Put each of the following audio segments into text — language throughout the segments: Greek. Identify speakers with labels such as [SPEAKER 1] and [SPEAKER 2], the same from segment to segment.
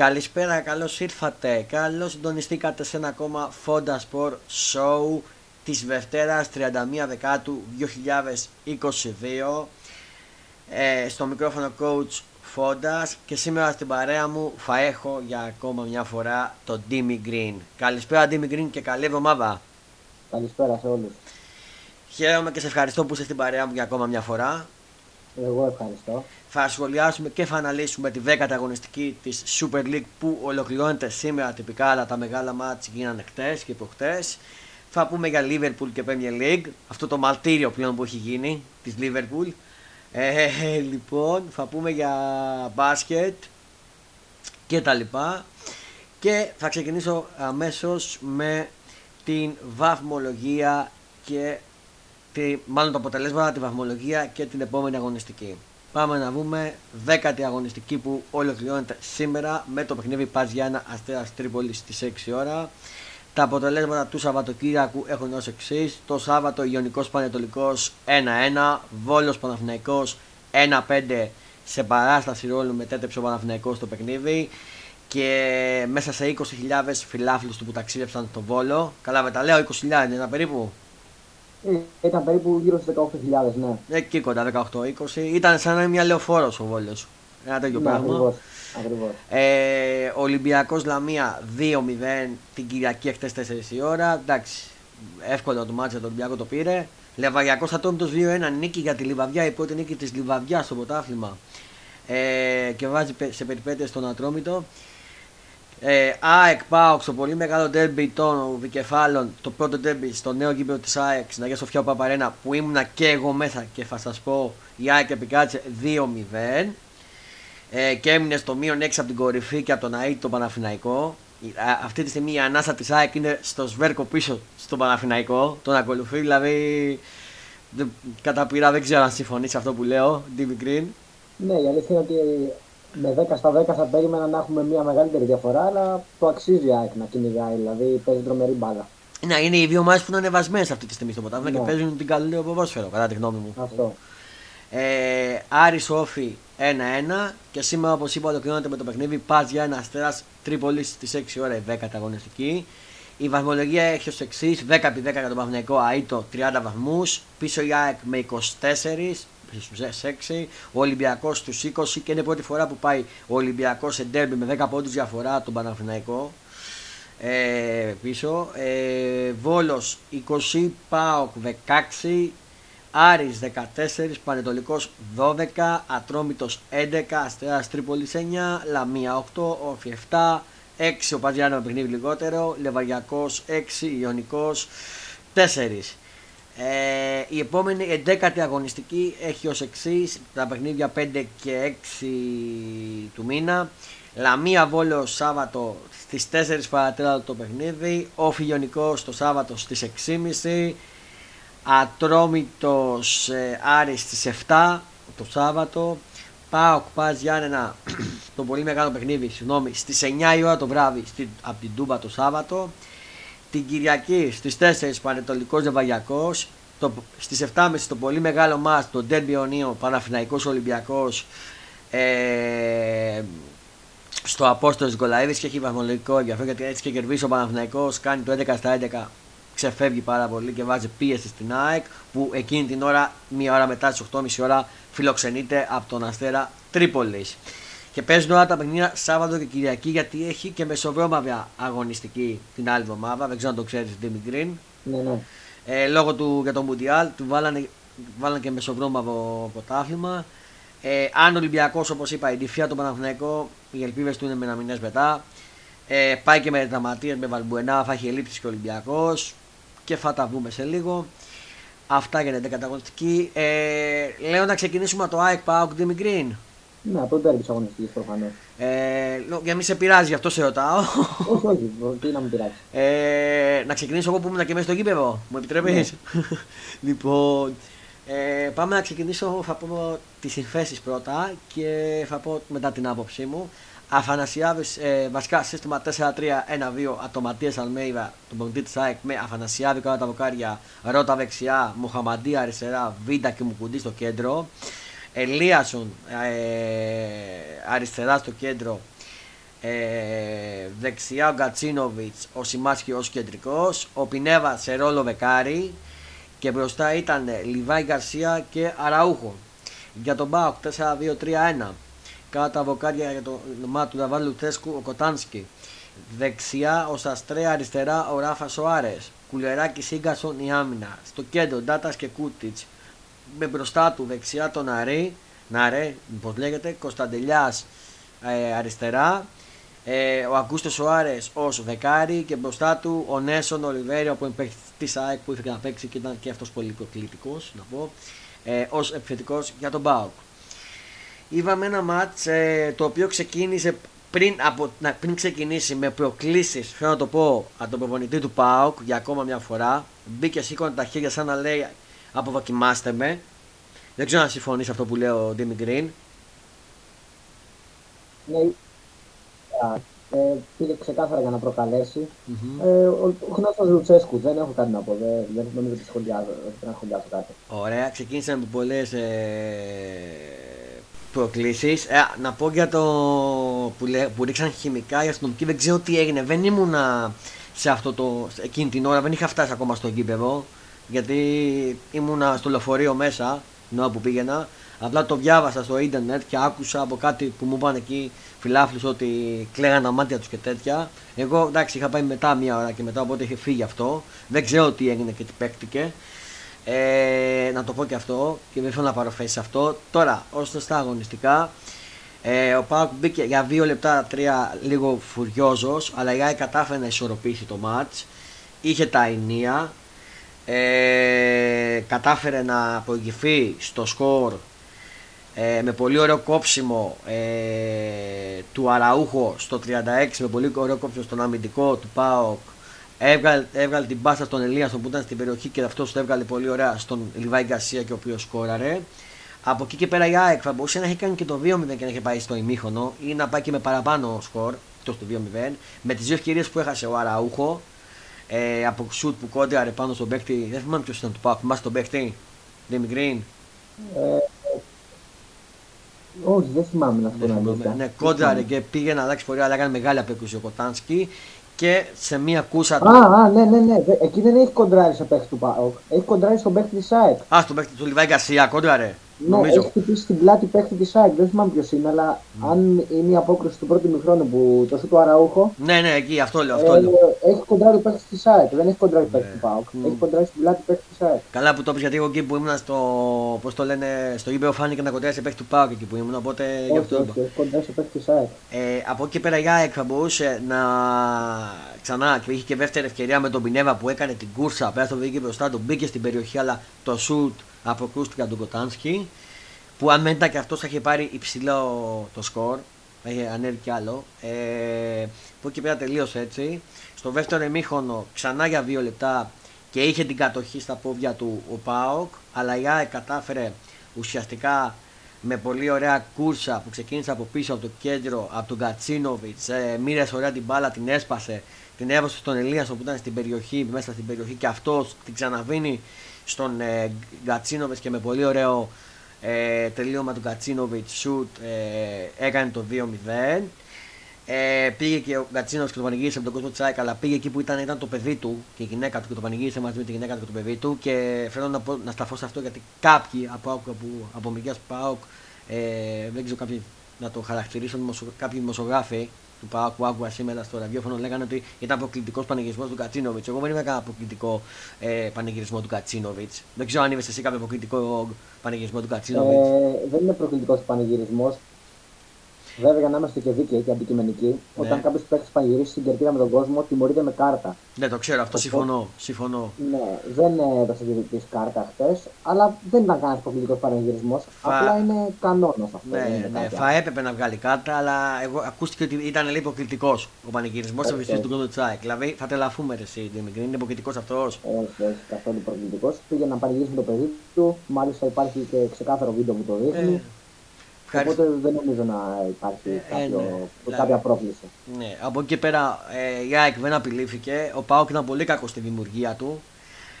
[SPEAKER 1] Καλησπέρα, καλώς ήρθατε. Καλώς συντονιστήκατε σε ένα ακόμα Fonda Sport Show της Δευτέρας 31 Δεκάτου 2022. Ε, στο μικρόφωνο coach Fondas και σήμερα στην παρέα μου θα έχω για ακόμα μια φορά τον Dimmy Green. Καλησπέρα Dimmy Green και καλή εβδομάδα.
[SPEAKER 2] Καλησπέρα σε όλους.
[SPEAKER 1] Χαίρομαι και σε ευχαριστώ που είσαι στην παρέα μου για ακόμα μια φορά.
[SPEAKER 2] Εγώ ευχαριστώ.
[SPEAKER 1] Θα σχολιάσουμε και θα αναλύσουμε τη 10η αγωνιστική της Super League που ολοκληρώνεται σήμερα τυπικά αλλά τα μεγάλα μάτς γίνανε χτες και προχτές. Θα πούμε για Liverpool και Premier League, αυτό το μαλτήριο πλέον που έχει γίνει της Liverpool. Ε, λοιπόν, θα πούμε για μπάσκετ και τα λοιπά. Και θα ξεκινήσω αμέσως με την βαθμολογία και τη, μάλλον το αποτελέσμα, τη βαθμολογία και την επόμενη αγωνιστική. Πάμε να δούμε δέκατη αγωνιστική που ολοκληρώνεται σήμερα με το παιχνίδι Πας Γιάννα Αστέρας Τρίπολης στις 6 ώρα. Τα αποτελέσματα του Σαββατοκύριακου έχουν ως εξής. Το Σάββατο Ιωνικός Πανετολικός 1-1, Βόλος Παναθηναϊκός 1-5 σε παράσταση ρόλου μετέτρεψε ο Παναθηναϊκός στο παιχνίδι και μέσα σε 20.000 φιλάθλους του που ταξίδεψαν στο Βόλο. Καλά με τα λέω 20.000 είναι ένα περίπου.
[SPEAKER 2] Ε, ήταν περίπου γύρω στις 18.000 ναι.
[SPEAKER 1] Εκεί κοντά 18-20. Ήταν σαν να είναι μια λεωφόρος ο Βόλος. Ένα τέτοιο
[SPEAKER 2] ναι,
[SPEAKER 1] πράγμα.
[SPEAKER 2] Ακριβώς. Ακριβώς.
[SPEAKER 1] Ε, Ολυμπιακός Λαμία 2-0 την Κυριακή εχθές 4 η ώρα. Εντάξει, εύκολο το μάτσα το Ολυμπιακό το πήρε. Λεβαγιακό Ατόμητο 2-1 νίκη για τη Λιβαδιά, η πρώτη νίκη της Λιβαδιά στο πρωτάθλημα. Ε, και βάζει σε περιπέτειες στον Ατρόμητο. Ε, ΑΕΚ ΠΑΟΚ στο πολύ μεγάλο ντέρμπι των Δικεφάλων, το πρώτο ντέρμπι στο νέο γήπεδο της ΑΕΚ στην Αγία Σοφιά Παπαρένα που ήμουνα και εγώ μέσα και θα σας πω η ΑΕΚ επικράτησε 2-0 ε, και έμεινε στο μείον 6 από την κορυφή και από τον ΑΕΤ το Παναφυναϊκό. Αυτή τη στιγμή η ανάσα της ΑΕΚ είναι στο σβέρκο πίσω στον Παναφυναϊκό. Τον ακολουθεί, δηλαδή κατά πειρά δεν ξέρω αν συμφωνείς σε αυτό που λέω, Ντίμι Green.
[SPEAKER 2] Ναι, η αλήθεια είναι ότι με 10 στα 10 θα περίμενα να έχουμε μια μεγαλύτερη διαφορά, αλλά το αξίζει η ΑΕΚ να κυνηγάει, δηλαδή παίζει τρομερή μπάλα.
[SPEAKER 1] Ναι, είναι οι δύο ομάδες που είναι ανεβασμένες αυτή τη στιγμή στο ποτάμι
[SPEAKER 2] Ναι.
[SPEAKER 1] και παίζουν την καλύτερη ποδόσφαιρο, κατά τη γνώμη μου.
[SPEAKER 2] Αυτό.
[SPEAKER 1] Ε, Άρης Όφη 1-1 και σήμερα όπως είπα ολοκληρώνεται με το παιχνίδι Πας για ένα Αστέρας Τρίπολης στις 6 ώρα η 10η αγωνιστική. Η βαθμολογία έχει ως εξής 10 επί 10 για τον Παυναϊκό Αΐτο 30 βαθμούς, πίσω η ΑΕΚ με 24 στους 6, ο Ολυμπιακός στους 20 και είναι η πρώτη φορά που πάει ο Ολυμπιακός σε ντέρμπι με 10 πόντους διαφορά τον Παναθηναϊκό ε, πίσω. Ε, Βόλος 20, ΠΑΟΚ 16, Άρης 14, Πανετολικός 12, Ατρόμητος 11, Αστέρας Τρίπολης 9, Λαμία 8, Όφι 7, 6 ο Παζιάνο με παιχνίδι λιγότερο, Λεβαγιακός 6, Ιωνικός 4. Ε, η επόμενη 11η αγωνιστική έχει ως εξής τα παιχνίδια 5 και 6 του μήνα. Λαμία Βόλο Σάββατο στις 4 παρατέταρτο το παιχνίδι. Όφι Ιωνικός το Σάββατο στις 6.30. Ατρόμητος ε, Άρης στις 7 το Σάββατο. Πάοκ Πας Γιάννενα το πολύ μεγάλο παιχνίδι συγγνώμη, στις 9 η ώρα το βράδυ στην, από την Τούμπα το Σάββατο. Την Κυριακή στις 4 Πανετολικός Νεβαγιακός. Το, στις 7.30 το πολύ μεγάλο μας το Ντέρμπι Ονίο Παναφυναϊκός Ολυμπιακός ε, στο Απόστολος Γκολαίδης και έχει βαθμολογικό ενδιαφέρον γιατί έτσι και κερδίσει ο Παναθηναϊκός κάνει το 11 στα 11 ξεφεύγει πάρα πολύ και βάζει πίεση στην ΑΕΚ που εκείνη την ώρα, μία ώρα μετά τις 8.30 ώρα φιλοξενείται από τον Αστέρα Τρίπολης. Και παίζουν όλα τα παιχνίδια Σάββατο και Κυριακή γιατί έχει και μεσοβρόμαυρα αγωνιστική την άλλη εβδομάδα. Δεν ξέρω αν το ξέρεις, Ντίμι Γκριν.
[SPEAKER 2] Ναι, ναι.
[SPEAKER 1] Ε, λόγω του για το Μουντιάλ του βάλανε, βάλανε και μεσοβρόμαυρο πρωτάθλημα. Ε, αν ο Ολυμπιακός, όπως είπα, η Ντυφία του Παναθηναϊκό, οι ελπίδες του είναι με ένα μηνέ μετά. Ε, πάει και με δραματίε με Βαλμπουενά, θα έχει ελλείψεις και ο Ολυμπιακός. Και θα τα βούμε σε λίγο. Αυτά για την 11η αγωνιστική. Ε, λέω να ξεκινήσουμε από το ΑΕΚ Πάοκ Ντίμι Γκριν.
[SPEAKER 2] Ναι, από το τέρμι της αγωνιστικής προφανώς.
[SPEAKER 1] Ε, λο- για μη σε πειράζει, γι' αυτό σε ρωτάω.
[SPEAKER 2] όχι, όχι, τι να μην πειράξει.
[SPEAKER 1] Ε, να ξεκινήσω εγώ που ήμουν και μέσα στο γήπεδο. Μου επιτρέπεις;
[SPEAKER 2] Ναι.
[SPEAKER 1] λοιπόν, ε, πάμε να ξεκινήσω. Θα πω τις συνθέσει πρώτα και θα πω μετά την άποψή μου. Αφανασιάβη, ε, βασικά σύστημα 4-3-1-2, Ατοματία Αλμέιβα, τον πολιτή της ΑΕΚ με Αφανασιάβη κάτω τα βοκάρια, Ρότα δεξιά, Μοχαμαντία αριστερά, Βίντα και Μουκουντή στο κέντρο. Ελίασον ε, αριστερά στο κέντρο, ε, δεξιά ο Γκατσίνοβιτς, ο Σιμάσχη ως κεντρικός, ο Πινέβα σε ρόλο βεκάρι και μπροστά ήταν Λιβάη Γκαρσία και Αραούχο. Για τον Μπάουκ 4-2-3-1 κάτω τα βοκάρια για το όνομά του Δαβάλου Θέσκου ο Κοτάνσκι. Δεξιά ο Σαστρέ, αριστερά ο Ράφα Σοάρες. Κουλεράκι Σίγκασον η άμυνα. Στο κέντρο Ντάτας και Κούτιτς. Με μπροστά του δεξιά τον Αρή, Ναρέ, πώς λέγεται, Κωνσταντελιάς ε, αριστερά. Ε, ο Αγκούστος Σοάρες ως δεκάρι και μπροστά του ο Νέσον Ολιβέριο που είναι της ΑΕΚ που ήθελε να παίξει και ήταν και αυτός πολύ προκλητικός, να πω, ε, ως επιθετικός για τον Μπάουκ είδαμε ένα μάτς ε, το οποίο ξεκίνησε πριν, από, να, πριν ξεκινήσει με προκλήσεις, θέλω να το πω, από τον προπονητή του ΠΑΟΚ για ακόμα μια φορά. Μπήκε σήκωνε τα χέρια σαν να λέει αποδοκιμάστε με. Δεν ξέρω αν συμφωνείς αυτό που λέει ο Ντίμι Γκριν.
[SPEAKER 2] Ναι, ε, πήγε ξεκάθαρα για να προκαλέσει. Mm-hmm. Ε, ο γνωστό Λουτσέσκου, δεν έχω κάτι να πω. Δεν, δεν νομίζω ότι σχολιάζω, δεν σχολιάζω κάτι.
[SPEAKER 1] Ωραία, ξεκίνησε με πολλές ε, προκλήσεις. Ε, να πω για το που, λέ, που ρίξαν χημικά η αστυνομική, δεν ξέρω τι έγινε. Δεν ήμουνα σε αυτό το, εκείνη την ώρα, δεν είχα φτάσει ακόμα στο γήπεδο. Γιατί ήμουνα στο λεωφορείο μέσα, την ώρα που πήγαινα. Απλά το διάβασα στο ίντερνετ και άκουσα από κάτι που μου είπαν εκεί φιλάφλους ότι κλαίγαν τα μάτια τους και τέτοια. Εγώ εντάξει είχα πάει μετά μία ώρα και μετά οπότε είχε φύγει αυτό. Δεν ξέρω τι έγινε και τι παίκτηκε. Ε, να το πω και αυτό και δεν θέλω να πάρω θέση σε αυτό. Τώρα, όσο στα αγωνιστικά, ε, ο Πάουκ μπήκε για δύο λεπτά, τρία λίγο φουριόζος, αλλά η Άι κατάφερε να ισορροπήσει το μάτς. Είχε τα ενία. Ε, κατάφερε να προηγηθεί στο σκορ ε, με πολύ ωραίο κόψιμο ε, του Αραούχο στο 36 με πολύ ωραίο κόψιμο στον αμυντικό του ΠΑΟΚ Έβγαλε, έβγαλε την μπάσα στον Ελίασον που ήταν στην περιοχή και αυτός το έβγαλε πολύ ωραία στον Λιβάη Γκαρσία και ο οποίος σκόραρε. Από εκεί και πέρα η ΑΕΚ θα μπορούσε να έχει κάνει και το 2-0 και να έχει πάει στο ημίχονο ή να πάει και με παραπάνω σκορ, αυτό το 2-0. Με τις δύο ευκαιρίες που έχασε ο Αραούχο ε, από σουτ που κόντραρε πάνω στον παίκτη. Δεν θυμάμαι ποιος ήταν του Πάκου, θυμάσαι τον παίκτη, Ντέμι Γκριν.
[SPEAKER 2] Ε, όχι, δεν θυμάμαι να σου πω
[SPEAKER 1] Ναι, κόντραρε και πήγε να αλλάξει πορεία, αλλά έκανε μεγάλη απέκρουση ο Κοτάνσκι και σε μία κούσα
[SPEAKER 2] του. Α, α, ναι, ναι, ναι. Εκεί δεν έχει κοντράρει σε παίχτη του ΠΑΟΚ. Έχει κοντράρει στον παίχτη της ΣΑΕΚ.
[SPEAKER 1] Α, στον παίχτη του Λιβάη Γκαρσία, κόντραρε.
[SPEAKER 2] Ναι, νομίζω. έχει χτυπήσει την πλάτη παίχτη της ΑΕΚ. Δεν θυμάμαι ποιος είναι, αλλά mm. αν είναι η απόκριση του πρώτου μηχρόνου που το σου του Αραούχο.
[SPEAKER 1] Ναι, ναι, εκεί αυτό λέω. Αυτό
[SPEAKER 2] ε, λέω. Έχει κοντράρει παίχτης της ΑΕΚ. Δεν έχει κοντράρει ναι. παίχτη του ΠΑΟΚ. Mm. Έχει κοντράρει στην πλάτη παίχτη της ΑΕΚ.
[SPEAKER 1] Καλά που το πει γιατί εγώ εκεί που ήμουν στο. Πώς το λένε, στο γήπεδο φάνηκε να κοντράρει σε παίχτη του ΠΑΟΚ εκεί που ήμουν. Οπότε
[SPEAKER 2] όχι, γι' αυτό όχι, όχι, έχει κοντράρει σε παίχτη της ΑΕΚ.
[SPEAKER 1] Ε, από εκεί πέρα η ΑΕΚ θα μπορούσε να ξανά και είχε και δεύτερη ευκαιρία με τον Πινέβα που έκανε την κούρσα πέρα στο βγήκε μπροστά του, μπήκε στην περιοχή αλλά το σουτ αποκρούστηκε τον Κοτάνσκι που αν μέντα και αυτός θα είχε πάρει υψηλό το σκορ, θα είχε ανέβει κι άλλο. Ε, που εκεί πέρα τελείωσε έτσι. Στο δεύτερο εμίχωνο ξανά για δύο λεπτά και είχε την κατοχή στα πόδια του ο Πάοκ, αλλά η ΑΕΚ κατάφερε ουσιαστικά με πολύ ωραία κούρσα που ξεκίνησε από πίσω από το κέντρο, από τον Κατσίνοβιτς. Ε, μοίρασε ωραία την μπάλα, την έσπασε, την έβασε στον Ελία που ήταν στην περιοχή, μέσα στην περιοχή και αυτός την ξαναβίνει στον ε, Γκατσίνοβιτς και με πολύ ωραίο ε, τελείωμα του Κατσίνοβιτ σουτ ε, έκανε το 2-0. Ε, πήγε και ο Γκατσίνο και το πανηγύρισε με τον κόσμο Τσάικ, αλλά πήγε εκεί που ήταν, ήταν το παιδί του και η γυναίκα του και το πανηγύρισε μαζί με τη γυναίκα του και το παιδί του. Και θέλω να, πω, να σταθώ σε αυτό γιατί κάποιοι από, από, από μεριά Πάοκ, ε, δεν ξέρω κάποιοι να το χαρακτηρίσουν, κάποιοι δημοσιογράφοι του ΠΑΟΚ που άκουγα σήμερα στο ραδιόφωνο λέγανε ότι ήταν προκλητικό πανηγυρισμός του Κατσίνοβιτς. Εγώ δεν είμαι κανένα προκλητικό ε, πανηγυρισμό του Κατσίνοβιτς. Δεν ξέρω αν είμαι εσύ κάποιο προκλητικό πανηγυρισμό του Κατσίνοβιτς.
[SPEAKER 2] Ε, δεν είναι προκλητικός πανηγυρισμός. Βέβαια, για να είμαστε και δίκαιοι και αντικειμενικοί, ναι. όταν κάποιος παίχτη πανηγυρίσει στην κερκίδα με τον κόσμο, τιμωρείται με κάρτα.
[SPEAKER 1] Ναι, το ξέρω, αυτό συμφωνώ. συμφωνώ.
[SPEAKER 2] Ναι, δεν έδωσε διαιτητή κάρτας χθες, αλλά δεν ήταν κανένας προκλητικός πανηγυρισμός. Φα... Απλά είναι κανόνας αυτό.
[SPEAKER 1] Ναι, ναι, θα έπρεπε να βγάλει κάρτα, αλλά εγώ ακούστηκε ότι ήταν λίγο υποκλητικό ο πανηγυρισμός σε του Γκόντο Τσάικ. Δηλαδή θα τρελαθούμε εσύ, Δημητρή. Είναι προκλητικό αυτός.
[SPEAKER 2] Όχι, όχι, καθόλου προκλητικό. Πήγε να πανηγυρίσει με το παιδί του, μάλιστα υπάρχει και ξεκάθαρο βίντεο που το δείχνει. Ε Οπότε δεν νομίζω να υπάρχει ε, κάποιο, ναι. κάποια δηλαδή, πρόκληση.
[SPEAKER 1] Ναι, από εκεί πέρα ε, η ΑΕΚ δεν απειλήθηκε. Ο ΠΑΟΚ ήταν πολύ κακός στη δημιουργία του.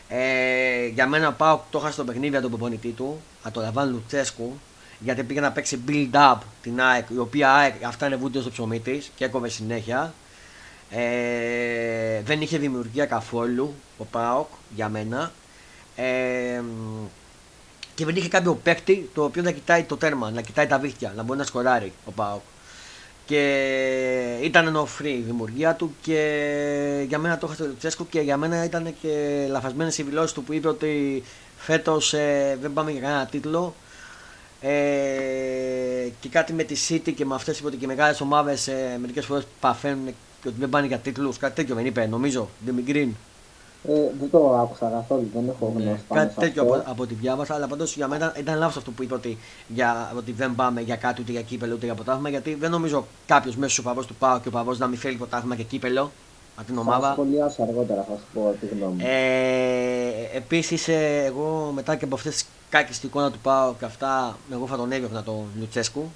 [SPEAKER 1] Ε, για μένα ο ΠΑΟΚ το έχασε το παιχνίδι από τον προπονητή του, από τον Ραζβάν Λουτσέσκου, γιατί πήγε να παίξει build up την ΑΕΚ, η οποία ΑΕΚ, αυτά είναι βούντιο στο ψωμί της και έκοβε συνέχεια. Ε, δεν είχε δημιουργία καθόλου ο Πάοκ για μένα. Ε, και δεν είχε κάποιο παίκτη το οποίο να κοιτάει το τέρμα, να κοιτάει τα βίχτια, να μπορεί να σκοράρει ο Πάοκ. Και ήταν νοφρή η δημιουργία του και για μένα το είχα στο Τσέσκο και για μένα ήταν και λαφασμένε οι δηλώσεις του που είπε ότι φέτος ε, δεν πάμε για κανένα τίτλο. Ε, και κάτι με τη City και με αυτές είπε ότι και μεγάλες ομάδες ε, μερικές φορές παθαίνουν και ότι δεν πάνε για τίτλους. Κάτι τέτοιο δεν είπε, νομίζω. Demi Green.
[SPEAKER 2] Ε, δεν το άκουσα καθόλου, δεν έχω ναι, γνώση.
[SPEAKER 1] Κάτι τέτοιο από, από ό,τι διάβασα, αλλά πάντως για μένα ήταν λάθος αυτό που είπε ότι, για, ότι δεν πάμε για κάτι ούτε για κύπελο ούτε για ποτάθλημα. Γιατί δεν νομίζω κάποιος μέσω του παβό του Πάου και ο παβό να μην θέλει ποτάθλημα και κύπελο από την ομάδα. Θα
[SPEAKER 2] σχολιάσω αργότερα, θα σου πω τη γνώμη.
[SPEAKER 1] Ε, Επίσης, ε, εγώ μετά και από αυτές τις κάκες στην εικόνα του Πάου και αυτά, εγώ θα τον έβγαινα τον Λουτσέσκου.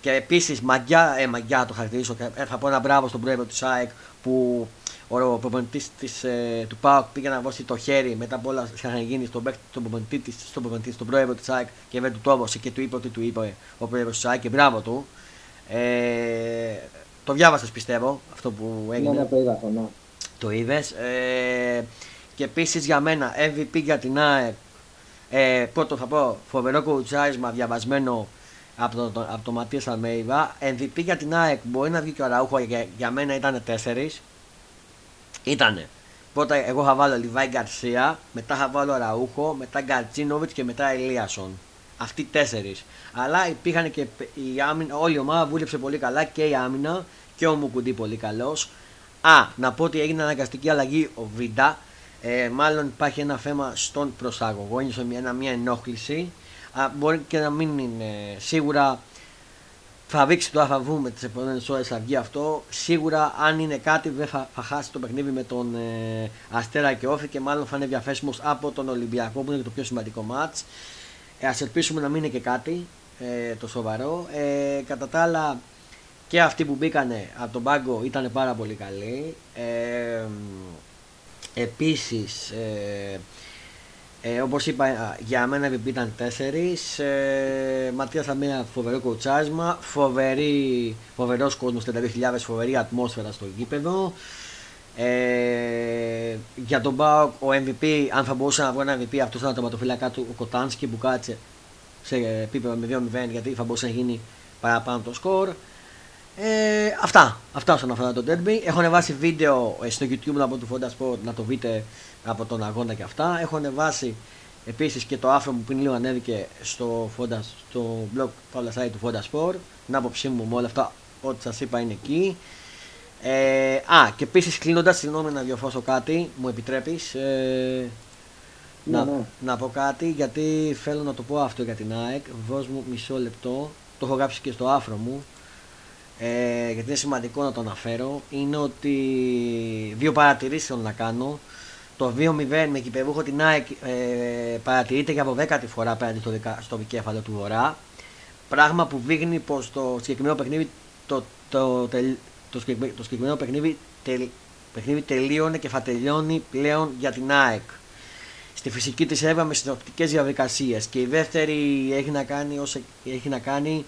[SPEAKER 1] Και επίσης, μαγιά, ε, μαγιά το χαρακτηρίζω και ε, θα πω ένα μπράβο στον πρόεδρο της ΑΕΚ που ο προπονητής ε, του ΠΑΟΚ πήγε να βώσει το χέρι μετά από όλα είχαν γίνει στον, στον προπονητή της, στον, προπονητή, στον πρόεδρο της ΑΕΚ και δεν του το έδωσε και του είπε ότι του είπε ο πρόεδρος της ΑΕΚ και μπράβο του. Ε, το διάβασες πιστεύω αυτό που έγινε.
[SPEAKER 2] Ναι, ναι, το είδα ναι.
[SPEAKER 1] Το είδες. Ε, και επίσης για μένα MVP για την ΑΕΚ. Ε, πρώτο θα πω φοβερό κουτσάρισμα διαβασμένο από τον το, από το Ματίας Αλμέιβα. MVP για την ΑΕΚ μπορεί να βγει και ο Ραούχο για, για μένα ήταν 4. Ήτανε. Πρώτα εγώ θα βάλω Λιβάη Γκαρσία, μετά θα βάλω Ραούχο, μετά Γκαρτσίνοβιτς και μετά Ελίασον. Αυτοί τέσσερις. Αλλά υπήρχαν και η άμυνα, όλη η ομάδα βούλεψε πολύ καλά και η άμυνα και ο Μουκουντή πολύ καλός. Α, να πω ότι έγινε αναγκαστική αλλαγή ο Βίντα. Ε, μάλλον υπάρχει ένα θέμα στον προσάγωγο. Ένιωσε μια, μια ενόχληση. Α, μπορεί και να μην είναι σίγουρα θα δείξει το θα βγούμε τις επόμενες ώρες θα βγει αυτό. Σίγουρα αν είναι κάτι δεν θα, θα χάσει το παιχνίδι με τον ε, Αστέρα και Όφη και μάλλον θα είναι διαθέσιμος από τον Ολυμπιακό που είναι το πιο σημαντικό μάτς. Ε, Α ελπίσουμε να μην είναι και κάτι ε, το σοβαρό. Ε, κατά τα άλλα και αυτοί που μπήκανε από τον πάγκο ήταν πάρα πολύ καλοί. Ε, επίσης ε, ε, Όπως είπα, για μένα MVP ήταν 4. Ε, Ματίας Αμένα φοβερό κοτσάσμα. Φοβερή, φοβερός κόσμος, 32.000 φοβερή ατμόσφαιρα στο γήπεδο. Ε, για τον Μπάουκ, ο MVP, αν θα μπορούσε να βγει ένα MVP, αυτός ήταν το ματοφυλακά του ο Κοτάνσκι που κάτσε σε επίπεδο με 2-0 γιατί θα μπορούσε να γίνει παραπάνω το σκορ. Ε, αυτά, αυτά όσον αφορά το derby. Έχω ανεβάσει βίντεο ε, στο YouTube από του Fonda Sport να το δείτε από τον αγώνα και αυτά. Έχω ανεβάσει επίσης και το άφρο μου που είναι λίγο ανέβηκε στο, Fonda, στο blog Paula Site του Fonda Sport. Την άποψή μου με όλα αυτά, ό,τι σας είπα είναι εκεί. Ε, α, και επίσης κλείνοντας, συγγνώμη να διορθώσω κάτι, μου επιτρέπεις. Ε, ναι, να, ναι. να πω κάτι γιατί θέλω να το πω αυτό για την ΑΕΚ. Δώσ' μου μισό λεπτό. Το έχω γράψει και στο άφρο μου ε, γιατί είναι σημαντικό να το αναφέρω, είναι ότι δύο παρατηρήσεις θέλω να κάνω. Το 2-0 με κυπερούχο την ΑΕΚ ε, παρατηρείται για από δέκατη φορά απέναντι στο, στο δικέφαλο του Βορρά. Πράγμα που δείχνει πως το συγκεκριμένο παιχνίδι, το, το, το, το, το συγκεκριμένο παιχνίδι, τελ, παιχνίδι τελείωνε και θα τελειώνει πλέον για την ΑΕΚ. Στη φυσική της έβγαμε με συνοπτικές διαδικασίες. Και η δεύτερη έχει να κάνει, όσο έχει να κάνει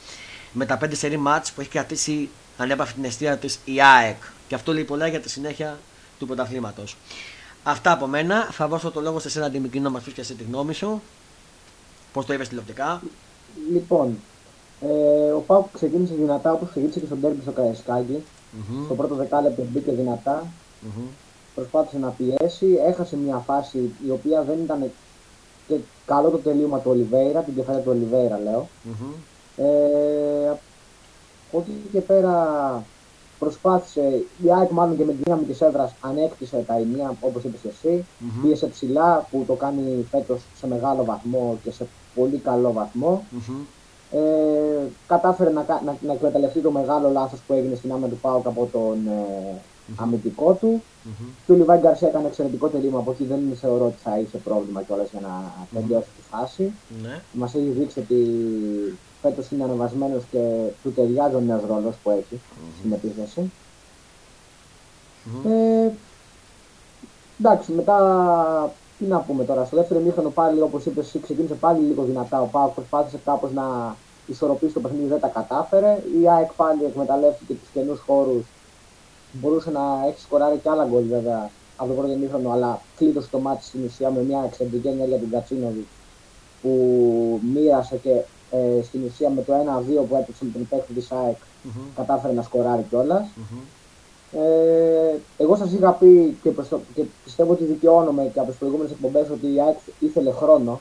[SPEAKER 1] με τα 5 σερή μάτς που έχει κρατήσει ανέπαφη την αιστεία της η ΑΕΚ. Και αυτό λέει πολλά για τη συνέχεια του πρωταθλήματος. Αυτά από μένα. Θα δώσω το λόγο σε εσένα Δημητρή να μας πεις και εσύ τη γνώμη σου. Πώς το είπες τηλεοπτικά.
[SPEAKER 2] Λοιπόν, ε, ο Πάουκ ξεκίνησε δυνατά όπως ξεκίνησε και στον τέρμι στο Καραϊσκάκι. Mm-hmm. Στο πρώτο δεκάλεπτο μπήκε δυνατά. Mm-hmm. Προσπάθησε να πιέσει. Έχασε μια φάση η οποία δεν ήταν και καλό το τελείωμα του Ολιβέηρα, την κεφαλαία του Ολιβέηρα λέω. Mm-hmm. Ε, ότι και πέρα προσπάθησε, η ΑΕΚ μάλλον και με τη δύναμη της έδρας ανέκτησε τα ενία όπως είπες και εσύ, mm-hmm. πίεσε ψηλά που το κάνει φέτος σε μεγάλο βαθμό και σε πολύ καλό βαθμό. Mm-hmm. Ε, κατάφερε να, να, να εκμεταλλευτεί το μεγάλο λάθος που έγινε στην άμυνα του ΠΑΟΚ από τον ε, mm-hmm. αμυντικό του. Mm-hmm. Και ο Λιβάη Γκαρσία έκανε εξαιρετικό τελείωμα από εκεί. Δεν θεωρώ ότι θα είχε πρόβλημα κιόλας για να τελειώσει τη φάση. Mm-hmm. Μας έχει δείξει ότι φέτος είναι ανεβασμένος και του ταιριάζει ο νέος ρόλος που έχει mm-hmm. στην επίθεση. Mm-hmm. Ε, εντάξει, μετά τι να πούμε τώρα. Στο δεύτερο μήχρονο πάλι, όπως είπες, ξεκίνησε πάλι λίγο δυνατά. Ο Πάο προσπάθησε κάπως να ισορροπήσει το παιχνίδι, δεν τα κατάφερε. Η ΑΕΚ πάλι εκμεταλλεύτηκε τους καινούς χώρους. Μπορούσε να έχει σκοράρει και άλλα γκολ βέβαια από το πρώτο μήχρονο, αλλά κλείδωσε το μάτι στην ουσία με μια εξαιρετική ενέργεια του Γκατσίνοβιτς που μοίρασε και ε, στην ουσία με το 1-2 που έπαιξε με τον παίκτη της ΑΕΚ mm-hmm. κατάφερε να σκοράρει κιόλας. Mm-hmm. Ε, εγώ σας είχα πει και, το, και, πιστεύω ότι δικαιώνομαι και από τις προηγούμενες εκπομπές ότι η ΑΕΚ ήθελε χρόνο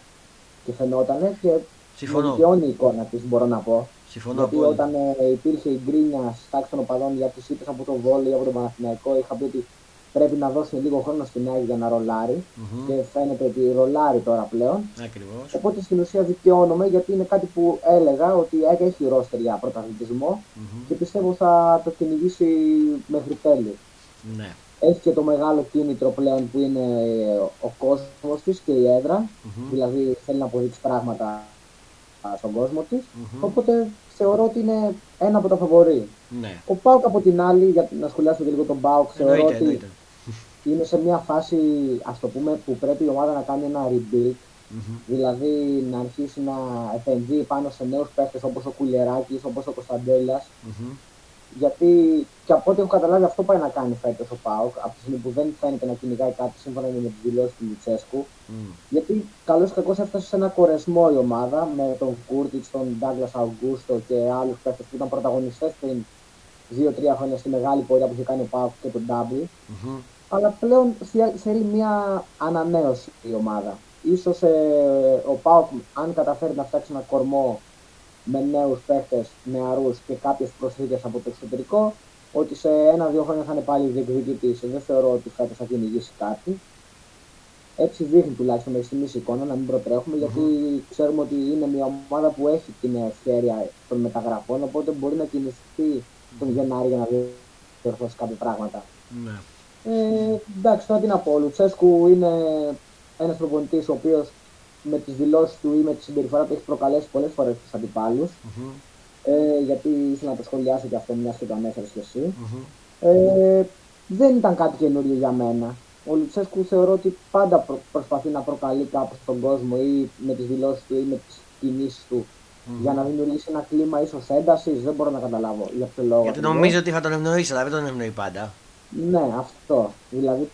[SPEAKER 2] και φαινόταν και Συμφωνώ. δικαιώνει η εικόνα της, μπορώ να πω.
[SPEAKER 1] Συμφωνώ
[SPEAKER 2] Γιατί πολύ. όταν ε, υπήρχε η γκρίνια στάξη των οπαδών για τις ήττες από το Βόλιο ή από τον Παναθηναϊκό, είχα πει ότι πρέπει να δώσει λίγο χρόνο στην ΑΕΚ για να ρολάρει. Mm-hmm. Και φαίνεται ότι ρολάρει τώρα πλέον.
[SPEAKER 1] Ακριβώς.
[SPEAKER 2] Οπότε στην ουσία δικαιώνομαι γιατί είναι κάτι που έλεγα ότι η ΑΕΚ έχει ρόστερ για πρωταθλητισμό mm-hmm. και πιστεύω θα το κυνηγήσει μέχρι τέλου.
[SPEAKER 1] Ναι.
[SPEAKER 2] Έχει και το μεγάλο κίνητρο πλέον που είναι ο κόσμος της και η έδρα. Mm-hmm. Δηλαδή θέλει να αποδείξει πράγματα στον κόσμο της. Mm-hmm. Οπότε θεωρώ ότι είναι ένα από τα φαβορή.
[SPEAKER 1] Ναι.
[SPEAKER 2] Ο Πάουκ από την άλλη, για να σχολιάσω και λίγο τον Πάουκ, θεωρώ
[SPEAKER 1] εννοείται,
[SPEAKER 2] ότι
[SPEAKER 1] εννοείται.
[SPEAKER 2] Είναι σε μια φάση ας το πούμε, που πρέπει η ομάδα να κάνει ένα rebuild.
[SPEAKER 1] Mm-hmm.
[SPEAKER 2] Δηλαδή να αρχίσει να επενδύει πάνω σε νέους παίχτες όπως ο Κουλεράκη, όπως ο Κωνσταντέλια.
[SPEAKER 1] Mm-hmm.
[SPEAKER 2] Γιατί και από ό,τι έχω καταλάβει αυτό πάει να κάνει φέτος ο Πάουκ, από τη στιγμή που δεν φαίνεται να κυνηγάει κάτι σύμφωνα με τις δηλώσεις του Λουτσέσκου.
[SPEAKER 1] Mm.
[SPEAKER 2] Γιατί καλώς ή κακώς έφτασε σε ένα κορεσμό η ομάδα με τον Κούρτιτς, τον Ντάγκλας Αουγκούστο και άλλους παίχτες που ήταν πρωταγωνιστές πριν 2-3 χρόνια στη μεγάλη πορεία που είχε κάνει ο Πάουκ και τον Ντάμπλ.
[SPEAKER 1] Mm-hmm.
[SPEAKER 2] Αλλά πλέον θέλει μια ανανέωση η ομάδα. Ίσως ε, ο Πάουκ, αν καταφέρει να φτιάξει ένα κορμό με νέους παίχτε, νεαρούς και κάποιες προσθήκες από το εξωτερικό, ότι σε ένα-δύο χρόνια θα είναι πάλι διεκδικητής. Δεν θεωρώ ότι φέτος θα κυνηγήσει κάτι. Έτσι δείχνει τουλάχιστον μέχρι στιγμής η εικόνα, να μην προτρέχουμε, γιατί ξέρουμε ότι είναι μια ομάδα που έχει την ευχαίρεια των μεταγραφών, οπότε μπορεί να κινηθεί τον Γενάρη για να διορθώσει κάποια πράγματα.
[SPEAKER 1] Ναι.
[SPEAKER 2] Ε, εντάξει, τώρα τι να πω. Ο Λουτσέσκου είναι ένας προπονητής ο οποίος με τις δηλώσεις του ή με τη συμπεριφορά του έχει προκαλέσει πολλές φορές τους αντιπάλους.
[SPEAKER 1] Mm-hmm.
[SPEAKER 2] Ε, γιατί ήθελα να το σχολιάσω και αυτό, μιας και το ανέφερες κι εσύ.
[SPEAKER 1] Mm-hmm.
[SPEAKER 2] Ε, δεν ήταν κάτι καινούριο για μένα. Ο Λουτσέσκου θεωρώ ότι πάντα προ, προσπαθεί να προκαλεί κάπως τον κόσμο ή με τις δηλώσεις του ή με τις κινήσεις του mm-hmm. για να δημιουργήσει ένα κλίμα ίσως έντασης. Δεν μπορώ να καταλάβω για ποιο λόγο.
[SPEAKER 1] Γιατί νομίζω ότι θα τον ευνοήσει, αλλά δεν τον ευνοεί πάντα.
[SPEAKER 2] Ναι, αυτό. Δηλαδή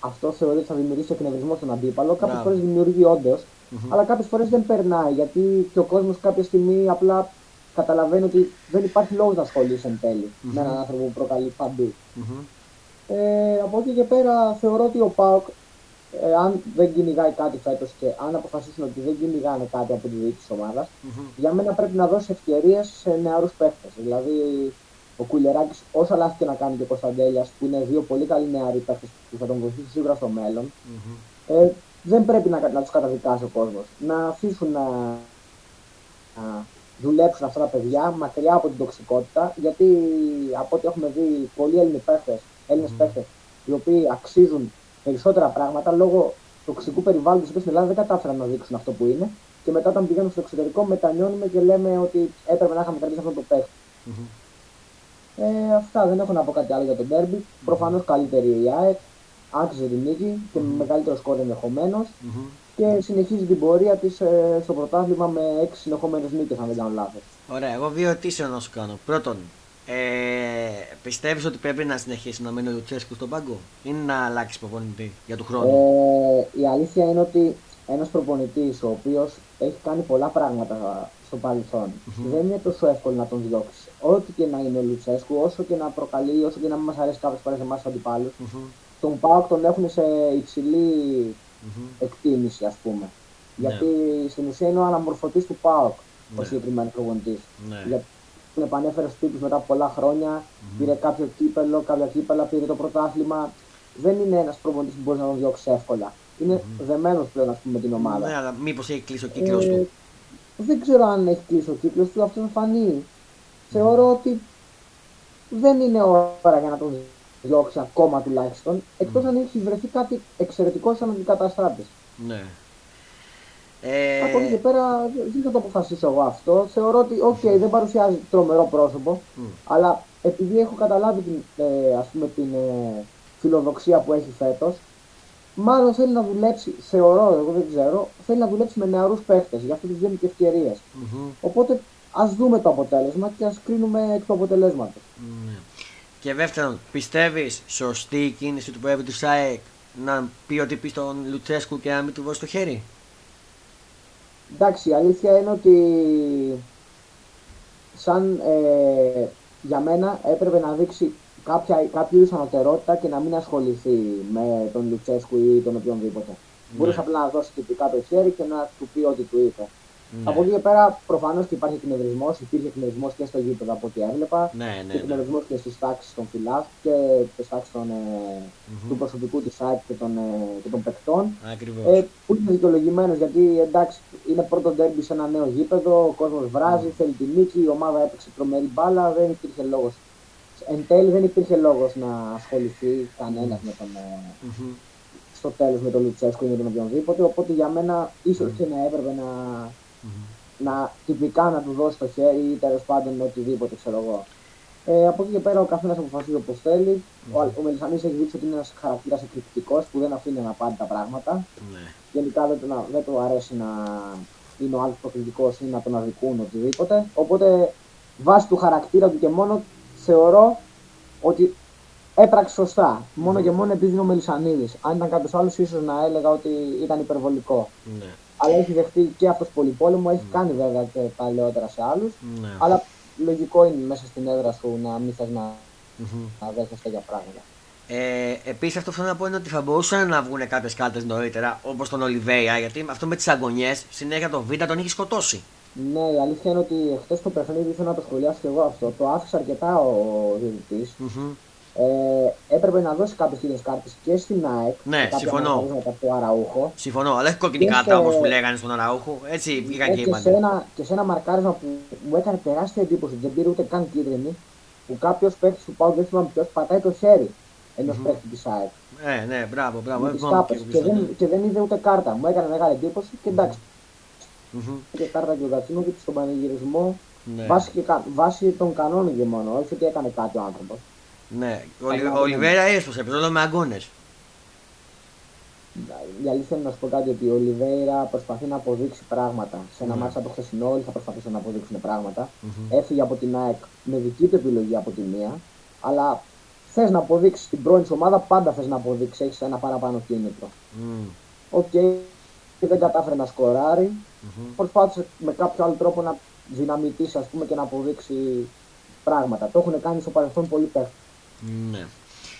[SPEAKER 2] αυτό θεωρεί ότι θα δημιουργήσει εκνευρισμό στον αντίπαλο. Κάποιες φορές δημιουργεί όντως, mm-hmm. αλλά κάποιες φορές δεν περνάει γιατί και ο κόσμος κάποια στιγμή απλά καταλαβαίνει ότι δεν υπάρχει λόγος να ασχολείσαι εν τέλει mm-hmm. με έναν άνθρωπο που προκαλεί παντού.
[SPEAKER 1] Mm-hmm.
[SPEAKER 2] Ε, από εκεί και πέρα θεωρώ ότι ο Πάοκ, ε, αν δεν κυνηγάει κάτι φέτος και αν αποφασίσουν ότι δεν κυνηγάνε κάτι από τη διοίκηση της ομάδας,
[SPEAKER 1] Mm-hmm.
[SPEAKER 2] για μένα πρέπει να δώσει ευκαιρίες σε νεαρούς παίχτες. Δηλαδή, ο Κουλεράκης, όσα λάθη και να κάνει και ο Κωνσταντέλιας, που είναι δύο πολύ καλοί νεαροί παίχτε που θα τον βοηθήσουν σίγουρα στο μέλλον,
[SPEAKER 1] Mm-hmm.
[SPEAKER 2] ε, δεν πρέπει να, να τους καταδικάσει ο κόσμος. Να αφήσουν να, να δουλέψουν αυτά τα παιδιά μακριά από την τοξικότητα, γιατί από ό,τι έχουμε δει πολλοί Έλληνες παίχτε, Έλληνες
[SPEAKER 1] Μμμ.
[SPEAKER 2] παίχτες, οι οποίοι αξίζουν περισσότερα πράγματα λόγω τοξικού περιβάλλοντος που στην Ελλάδα δεν κατάφεραν να δείξουν αυτό που είναι. Και μετά όταν πηγαίνουν στο εξωτερικό μετανιώνουμε και λέμε ότι έπρεπε να είχαμε κρατήσει αυτό το παίχτη.
[SPEAKER 1] Mm-hmm.
[SPEAKER 2] Ε, αυτά δεν έχω να πω κάτι άλλο για τον Derby. Προφανώς καλύτερη η ΑΕΚ. Άξιζε την νίκη και με μεγαλύτερο σκόρ ενδεχομένως.
[SPEAKER 1] Mm-hmm.
[SPEAKER 2] Και συνεχίζει την πορεία της ε, στο πρωτάθλημα με 6 συνεχόμενες νίκες, αν δεν κάνω λάθος.
[SPEAKER 1] Ωραία, εγώ δύο ερωτήσει να σου κάνω. Πρώτον, ε, πιστεύεις ότι πρέπει να συνεχίσει να μένει ο Λουτσέσκου στον πάγκο ή να αλλάξεις προπονητή για του χρόνου;
[SPEAKER 2] Ε, η αλήθεια είναι ότι ένας προπονητής ο οποίος έχει κάνει πολλά πράγματα στο παρελθον δεν είναι τόσο εύκολο να τον διώξεις. Ό,τι και να είναι ο Λουτσέσκου, όσο και να προκαλεί, όσο και να μην μας αρέσει κάποιες φορές εμάς τους αντιπάλους,
[SPEAKER 1] Μμμ.
[SPEAKER 2] τον Πάοκ τον έχουν σε υψηλή
[SPEAKER 1] Μμμ.
[SPEAKER 2] εκτίμηση, ας πούμε.
[SPEAKER 1] Ναι.
[SPEAKER 2] Γιατί στην ουσία είναι ο αναμορφωτής του Πάοκ ο
[SPEAKER 1] Ναι.
[SPEAKER 2] συγκεκριμένος προπονητής.
[SPEAKER 1] Ναι.
[SPEAKER 2] Γιατί τον επανέφερε στους τύπους μετά από πολλά χρόνια, πήρε κάποιο κύπελο, κάποια κύπελα, πήρε το πρωτάθλημα. Δεν είναι ένας προπονητής που μπορείς να τον διώξεις εύκολα. Είναι δεμένος πλέον, ας πούμε, με την ομάδα.
[SPEAKER 1] Ναι, αλλά μήπως έχει κλείσει ο κύκλος
[SPEAKER 2] Ε,
[SPEAKER 1] του.
[SPEAKER 2] Δεν ξέρω αν έχει κλείσει ο κύκλος του, αυτό θα φανεί. Θεωρώ ότι δεν είναι ώρα για να τον διώξει ακόμα τουλάχιστον, εκτός αν έχει βρεθεί κάτι εξαιρετικό σαν αντικαταστάτης.
[SPEAKER 1] Ναι.
[SPEAKER 2] Ε... Από εκεί και πέρα δεν θα το αποφασίσω εγώ αυτό. Θεωρώ ότι okay, δεν παρουσιάζει τρομερό πρόσωπο, αλλά επειδή έχω καταλάβει την, ε, ας πούμε, την ε, φιλοδοξία που έχει φέτος, μάλλον θέλει να δουλέψει, θεωρώ, εγώ δεν ξέρω, θέλει να δουλέψει με νεαρούς παίχτες, γι' αυτό τους δίνει και ευκαιριες mm-hmm. Οπότε ας δούμε το αποτέλεσμα και ας κρίνουμε εκ του αποτελέσματος. Mm-hmm.
[SPEAKER 1] Και δεύτερον, πιστεύεις σωστή η κίνηση του Πρόεδρου του ΣΑΕΚ να πει ότι πει στον Λουτσέσκου και να μην του δώσει το χέρι;
[SPEAKER 2] Εντάξει, η αλήθεια είναι ότι σαν ε, για μένα έπρεπε να δείξει κάποια, κάποιο είδους ανωτερότητα και να μην ασχοληθεί με τον Λουτσέσκου ή τον οποιονδήποτε. Ναι. Μπορούσε απλά να δώσεις τυπικά το χέρι και να του πει ό,τι του είπε. Ναι. Από εκεί και πέρα προφανώς και υπάρχει εκνευρισμός, υπήρχε εκνευρισμός και στο γήπεδο από ό,τι έβλεπα.
[SPEAKER 1] Ναι, ναι,
[SPEAKER 2] και εκνευρισμός και στις τάξεις των φυλάκων και στις τάξεις ε, mm-hmm. του προσωπικού της ΣΑΚ και των, ε, και των παικτών.
[SPEAKER 1] Ε,
[SPEAKER 2] που είναι δικαιολογημένο γιατί εντάξει είναι πρώτο ντέρμπι σε ένα νέο γήπεδο, ο κόσμος βράζει, mm. θέλει τη νίκη, η ομάδα έπαιξε τρομερή μπάλα, δεν υπήρχε λόγος. Εν τέλει δεν υπήρχε λόγος να ασχοληθεί κανένας mm. με τον. Mm-hmm. Στο τέλος με τον Λουτσέσκο ή με τον οποιονδήποτε. Οπότε για μένα ίσως mm. και να έπρεπε να να τυπικά να του δώσει το χέρι ή τέλος πάντων οτιδήποτε ξέρω εγώ. Ε, από εκεί και πέρα ο καθένας αποφασίζει όπως θέλει. Mm-hmm. Ο, ο Μελισανής έχει δείξει ότι είναι ένας χαρακτήρας εκρηκτικός που δεν αφήνει να πάρει τα πράγματα.
[SPEAKER 1] Mm-hmm.
[SPEAKER 2] Γενικά δεν, δεν, δεν του αρέσει να είναι ο άλλος προκλητικός ή να τον αδικούν οτιδήποτε. Οπότε βάσει του χαρακτήρα του και μόνο θεωρώ ότι έπραξε σωστά. Μόνο mm-hmm. και μόνο επειδή είναι ο Μελισανίδης. Αν ήταν κάποιος άλλος, ίσως να έλεγα ότι ήταν υπερβολικό.
[SPEAKER 1] Ναι
[SPEAKER 2] αλλά έχει δεχτεί και αυτό πολυπόλεμο, έχει mm. κάνει βέβαια και παλαιότερα σε άλλους.
[SPEAKER 1] Ναι.
[SPEAKER 2] Αλλά λογικό είναι μέσα στην έδρα σου να μην θες να, mm-hmm. να δέχεσαι τέτοια πράγματα.
[SPEAKER 1] Ε, Επίσης, αυτό που θέλω να πω είναι ότι θα μπορούσαν να βγουν κάποιες κάρτες νωρίτερα, όπως τον Ολιβέια, γιατί αυτό με τις αγωνιές συνέχεια το Β τον έχει σκοτώσει.
[SPEAKER 2] Ναι, η αλήθεια είναι ότι χθες το παιχνίδι ήθελα να το σχολιάσω και εγώ αυτό. Το άφησα αρκετά ο διαιτητής. Mm-hmm ε, έπρεπε να δώσει κάποιες κύριε κάρτες και στην ΑΕΚ.
[SPEAKER 1] Ναι, συμφωνώ.
[SPEAKER 2] Από Αραούχο.
[SPEAKER 1] Συμφωνώ, αλλά έχει κόκκινη κάρτα όπω που λέγανε στον Αραούχο. Έτσι βγήκαν και,
[SPEAKER 2] και, σε ένα, και σε ένα μαρκάρισμα που μου έκανε τεράστια εντύπωση, δεν πήρε ούτε καν κίτρινη, που κάποιος παίχτη του Πάου δεν θυμάμαι ποιος πατάει το χέρι ενός mm-hmm. παίχτη της ΑΕΚ.
[SPEAKER 1] Ναι, ναι, μπράβο, μπράβο.
[SPEAKER 2] Και, και, δεν, και δεν είδε ούτε κάρτα. Μου έκανε μεγάλη εντύπωση και εντάξει. Mm-hmm. Και κάρτα και ο Γκατσίνο στον πανηγυρισμό ναι. βάσει, και, βάσει των κανόνων και μόνο, όχι ότι έκανε κάτι ο άνθρωπος.
[SPEAKER 1] Ναι, ο Ολιβέρα έσπασε, επεισόδιο με αγώνε.
[SPEAKER 2] Η αλήθεια είναι να σου πω κάτι ότι ο Ολιβέρα προσπαθεί να αποδείξει πράγματα. Σε ένα mm. μάτσα το χθεσινό όλοι θα προσπαθήσουν να αποδείξουν πράγματα. Mm-hmm. Έφυγε από την ΑΕΚ με δική του επιλογή από τη μία. Αλλά θες να αποδείξεις στην πρώην σου ομάδα, πάντα θες να αποδείξεις. Έχεις ένα παραπάνω κίνητρο. Οκ, mm. okay. δεν κατάφερε να σκοράρει. Mm-hmm. Προσπάθησε με κάποιο άλλο τρόπο να δυναμιτίσει ας πούμε, και να αποδείξει πράγματα. Το έχουν κάνει στο παρελθόν πολλοί παίχτες.
[SPEAKER 1] Ναι.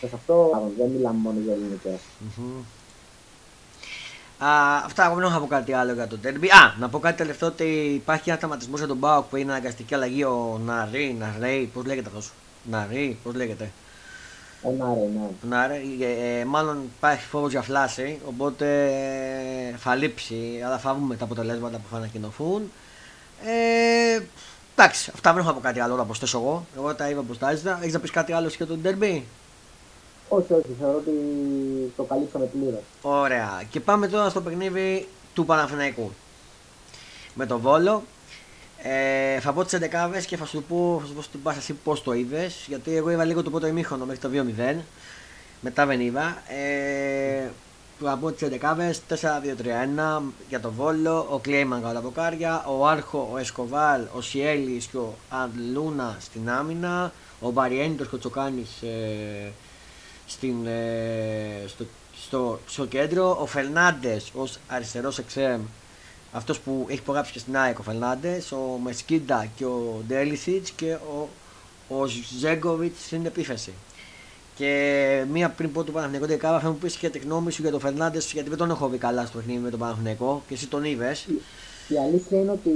[SPEAKER 2] Και σε αυτό δεν μιλάμε μόνο για ελληνικές.
[SPEAKER 1] Mm-hmm. αυτά, εγώ δεν έχω να πω κάτι άλλο για το ντέρμπι. Α, να πω κάτι τελευταίο ότι υπάρχει ένα τραυματισμό για τον ΠΑΟΚ που είναι αναγκαστική αλλαγή. Ο Ναρή, Ναρέι, πώς λέγεται αυτός; Ναρή, πώς λέγεται;
[SPEAKER 2] Ο Ναρή, ναι.
[SPEAKER 1] Ναρή, ε, ε, μάλλον υπάρχει φόβος για φλάση, οπότε ε, θα λείψει, αλλά θα βγούμε τα αποτελέσματα που θα ανακοινωθούν. Ε, Εντάξει, αυτά δεν έχω από κάτι άλλο να προσθέσω εγώ. Εγώ τα είπα τα έζητα. Έχεις να πεις κάτι άλλο για τον Derby.
[SPEAKER 2] Όχι, όχι, θεωρώ ότι το καλύψαμε πλήρως.
[SPEAKER 1] Ωραία. Και πάμε τώρα στο παιχνίδι του Παναθηναϊκού. Με τον Βόλο. Ε, θα πω τις 11 και θα σου πω, θα σου πω στην πάσα εσύ πώς το είδες. Γιατί εγώ είδα λίγο το πρώτο ημίχρονο μέχρι το 2-0. Μετά δεν είδα. Ε, από τι 11 4-2-3-1 για τον Βόλο, ο Κλέιμαν κατά βοκάρια, ο Άρχο, ο Εσκοβάλ, ο Σιέλης και ο Αντλούνα στην άμυνα, ο Μπαριένιτο και ο Τσοκάνης ε, ε, στο, στο, στο, κέντρο, ο Φερνάντε ως αριστερός εξέμ, αυτός που έχει υπογράψει και στην ΑΕΚ ο Φερνάντε, ο Μεσκίντα και ο Ντέλισιτς και ο, ο Ζέγκοβιτς στην επίθεση. Και μία πριν πω του Παναθηναϊκό Δεκάβα, θα μου πεις και τη γνώμη σου για τον Φερνάντες, γιατί δεν τον έχω δει καλά στο παιχνίδι με τον Παναθηναϊκό και εσύ τον είδες.
[SPEAKER 2] Η αλήθεια είναι ότι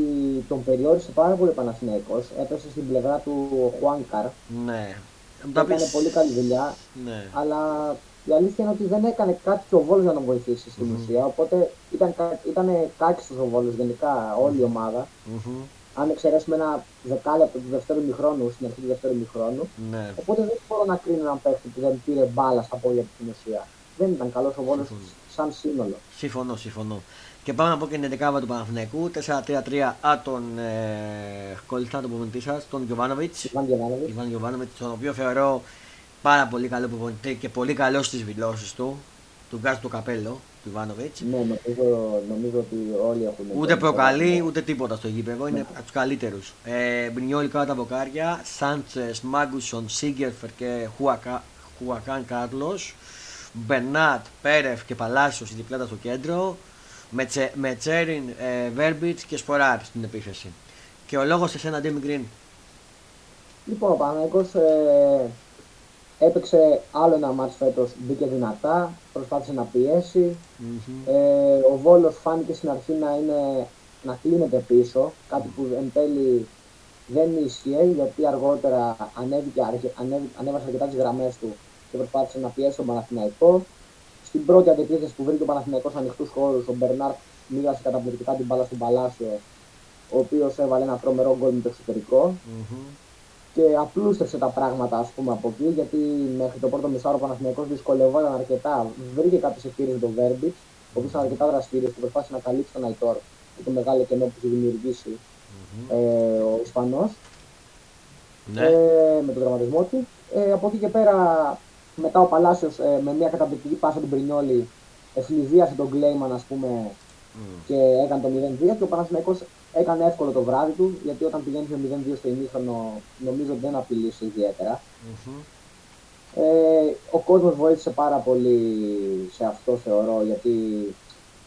[SPEAKER 2] τον περιόρισε πάρα πολύ ο Παναθηναϊκός, έπεσε στην πλευρά του ο Χουάνκαρ.
[SPEAKER 1] Ναι.
[SPEAKER 2] Έκανε πολύ καλή δουλειά,
[SPEAKER 1] ναι.
[SPEAKER 2] αλλά η αλήθεια είναι ότι δεν έκανε κάτι και ο Βόλος να τον βοηθήσει στην mm-hmm. ουσία, οπότε ήταν, ήταν κάκιστος ο Βόλος γενικά όλη η ομάδα. Mm-hmm αν εξαιρέσουμε ένα δεκάλεπτο του δεύτερου μηχρόνου, στην αρχή του δεύτερου μηχρόνου.
[SPEAKER 1] Ναι.
[SPEAKER 2] Οπότε δεν μπορώ να κρίνω έναν παίχτη που δεν πήρε μπάλα στα πόδια του στην ουσία. Δεν ήταν καλός ο Βόλος σαν σύνολο.
[SPEAKER 1] Συμφωνώ, συμφωνώ. Και πάμε να πω και την 11 του Παναθηναϊκού. 4-3-3 α τον ε, κολλητά του προπονητή σας, τον Γιωβάνοβιτς. Ιβάν Γιωβάνοβιτς, τον οποίο θεωρώ πάρα πολύ καλό προπονητή και πολύ καλός στις δηλώσεις του. Του βγάζει το καπέλο του Ιβάνοβιτς.
[SPEAKER 2] Ναι, νομίζω, νομίζω ότι όλοι έχουν.
[SPEAKER 1] Ούτε προκαλεί ούτε τίποτα στο γήπεδο. Είναι από τους καλύτερους. Ε, Μπρινιόλ κάτω τα βοκάρια. Σάντσες, Μάγκουσον, Σίγκερφερ και Χουακα, Χουακάν Κάρλος. Μπερνάτ, Πέρεφ και Παλάσιος στην διπλάτα στο κέντρο. Με, τσε, με Τσέριν, ε, Βέρμπιτς και Σποράρ στην επίθεση. Και ο λόγος σε σένα, Ντίμι Γκριν.
[SPEAKER 2] Λοιπόν, ο Παναγικός ε, έπαιξε άλλο ένα μάτς φέτος, μπήκε δυνατά, προσπάθησε να πιεσει Ε, ο Βόλος φάνηκε στην αρχή να, είναι, να κλείνεται πίσω, κάτι που εν τέλει δεν ίσχυε, γιατί αργότερα ανέβηκε, ανέβασε αρκετά τις γραμμές του και προσπάθησε να πιέσει τον Παναθηναϊκό. Στην πρώτη αντεπίθεση που βρήκε ο Παναθηναϊκός ανοιχτούς χώρους, ο Μπερνάρ μοίρασε καταπληκτικά την μπάλα στον Παλάσιο, ο οποίος έβαλε ένα τρομερό γκολ με το εξωτερικο και απλούστευσε τα πράγματα ας πούμε από εκεί γιατί μέχρι το πρώτο μισάρο ο Παναθηναϊκός δυσκολευόταν αρκετά. Βρήκε κάποιε ευκαιρίε με τον Βέρμπιτ, ο οποίος ήταν αρκετά δραστήριος και προσπάθησε να καλύψει τον Αϊτόρ και το μεγάλο κενό που είχε δημιουργήσει mm-hmm. ε, ο Ισπανός ναι. ε, με τον τραυματισμό του. Ε, από εκεί και πέρα, μετά ο Παλάσιος ε, με μια καταπληκτική πάσα του Μπρινιόλη εφλιβίασε τον Κλέιμαν ας πούμε mm. και έκανε το 0-2 και ο Παναθηναϊκός έκανε εύκολο το βράδυ του, γιατί όταν πηγαίνει με 0-2 στο ημίχρονο νομίζω δεν απειλήσει ιδιαίτερα. Mm-hmm. Ε, ο κόσμος βοήθησε πάρα πολύ σε αυτό θεωρώ, γιατί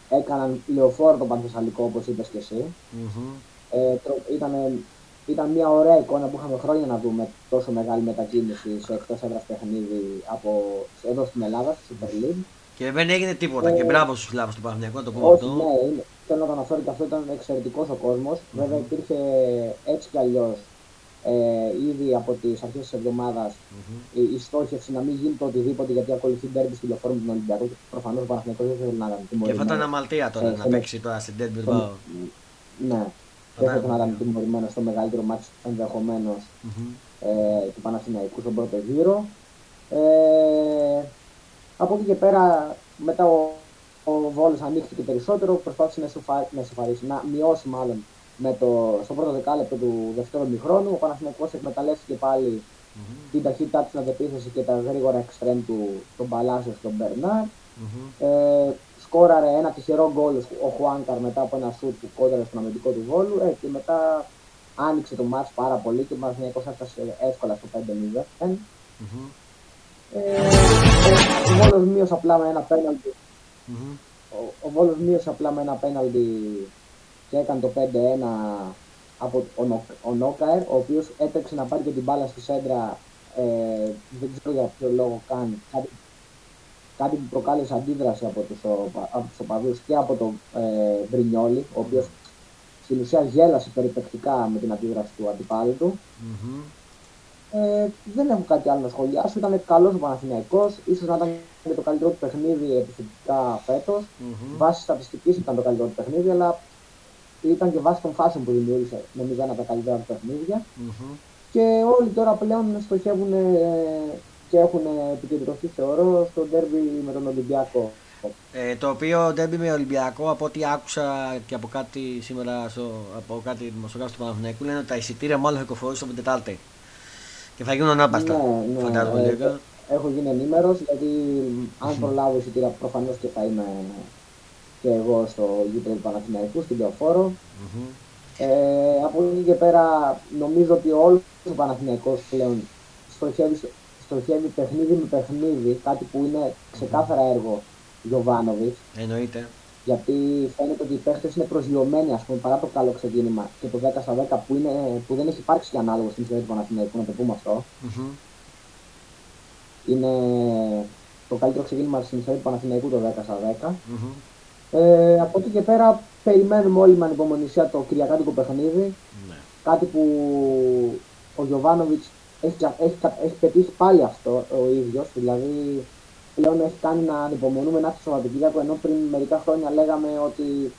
[SPEAKER 2] έκαναν λεωφόρο το Πανθεσσαλικό όπως είπες και εσύ. Mm-hmm. Ε, ήταν, ήταν μια ωραία εικόνα που είχαμε χρόνια να δούμε τόσο μεγάλη μετακίνηση σε εκτός έδρας παιχνίδι από, εδώ στην Ελλάδα, στη Super League.
[SPEAKER 1] Και δεν έγινε τίποτα. Ε, και μπράβο στους Σλάβους του Παναγιακού, το πούμε αυτό.
[SPEAKER 2] Ναι, θέλω να το αναφέρω και αυτό ήταν εξαιρετικός ο κόσμος. Mm-hmm. Βέβαια υπήρχε έτσι κι αλλιώς ε, ήδη από τις αρχές της εβδομάδας mm-hmm. η, η, στόχευση να μην γίνει το οτιδήποτε γιατί ακολουθεί τέρμπι στη λεωφόρο με τον Ολυμπιακό και προφανώς ο Παναγιακό δεν θέλει να κάνει
[SPEAKER 1] τιμωρημένο. Και θα ήταν αμαλτία τώρα ε, να παίξει τώρα στην τέρμπι
[SPEAKER 2] Ναι, δεν θα ήταν τιμωρημένο στο μεγαλύτερο μάτι ενδεχομένως mm-hmm. ε, του Παναθηναϊκού στον πρώτο γύρο. Ε, από εκεί και πέρα, μετά ο, ο Βόλος ανοίχθηκε περισσότερο, προσπάθησε να, σοφα, να σοφαρίσει, να μειώσει μάλλον με το, στο πρώτο δεκάλεπτο του δεύτερου μηχρόνου. Ο Παναθηναϊκός εκμεταλλεύτηκε πάλι mm-hmm. την ταχύτητά του στην αντεπίθεση και τα γρήγορα εξτρέμ του, τον Παλάσιο στον Μπερνάρ. Mm-hmm. Ε, σκόραρε ένα τυχερό γκολ ο Χουάνκαρ μετά από ένα σουτ που κόντρε στον αμυντικό του Βόλου ε, και μετά άνοιξε το μάτς πάρα πολύ και ο Παναθηναϊκός έφτασε εύκολα στο 5-0. Mm-hmm. Ε, ο Βόλος μείωσε απλά με ένα πέναλτι. Mm-hmm. Ο, ο Βόλος μείωσε απλά με ένα πέναλτι και έκανε το 5-1 από ο, Νόκαερ, ο οποίος έτρεξε να πάρει και την μπάλα στη σέντρα, ε, δεν ξέρω για ποιο λόγο κάνει, κάτι, κάτι που προκάλεσε αντίδραση από τους, από τους οπαδούς και από τον ε, Μπρινιόλη, ο οποίος στην ουσία γέλασε περιπεκτικά με την αντίδραση του αντιπάλου του. Mm-hmm. Ε, δεν έχω κάτι άλλο να σχολιάσω. Ήταν καλός ο Παναθηναϊκός. ίσως να ήταν και το καλύτερο του παιχνίδι επιθετικά φέτος. Mm-hmm. Βάσει στατιστικής ήταν το καλύτερο του παιχνίδι, αλλά ήταν και βάσει των φάσεων που δημιούργησε νομίζω ένα από τα καλύτερα του παιχνίδια. Mm-hmm. Και όλοι τώρα πλέον στοχεύουν ε, και έχουν επικεντρωθεί, θεωρώ, στο ντέρμπι με τον Ολυμπιακό.
[SPEAKER 1] Ε, το οποίο ντέρμπι με Ολυμπιακό, από ό,τι άκουσα και από κάτι σήμερα στο, από κάτι δημοσιογράφο του Παναθηναϊκού, λένε ότι τα εισιτήρια μάλλον θα κυκλοφορήσουν από την Τετάρτη. Και θα γίνουν ανάπαστα. Ναι, ναι, φαντάζομαι ε,
[SPEAKER 2] λίγα. Έχω γίνει ενήμερος γιατί αν προλάβω εισιτήρια προφανώς και θα είμαι και εγώ στο γήπεδο του Παναθηναϊκού, στην Λεωφόρο. Mm-hmm. Ε, από εκεί και πέρα νομίζω ότι όλος ο Παναθηναϊκός πλέον στοχεύει, στοχεύει παιχνίδι με παιχνίδι, κάτι που είναι ξεκάθαρα έργο Γιωβάνοβιτς.
[SPEAKER 1] Εννοείται.
[SPEAKER 2] Γιατί φαίνεται ότι οι παίχτες είναι προσγειωμένοι ας πούμε, παρά το καλό ξεκίνημα και το 10 στα 10 που, είναι, που δεν έχει υπάρξει και ανάλογο στην ιστορία του Παναθηναϊκού, να το πούμε αυτό. Mm-hmm. Είναι το καλύτερο ξεκίνημα στην ιστορία του Παναθηναϊκού το 10 στα 10. Mm-hmm. Ε, από εκεί και πέρα περιμένουμε όλοι με ανυπομονησία το Κυριακάτικο παιχνίδι. Ναι. Κάτι που ο Γιωβάνοβιτς έχει, έχει, έχει πετύχει πάλι αυτό ο ίδιος. Δηλαδή πλέον έχει κάνει να ανυπομονούμε να έρθει στο Σαββατοκύριακο ενώ πριν μερικά χρόνια λέγαμε ότι.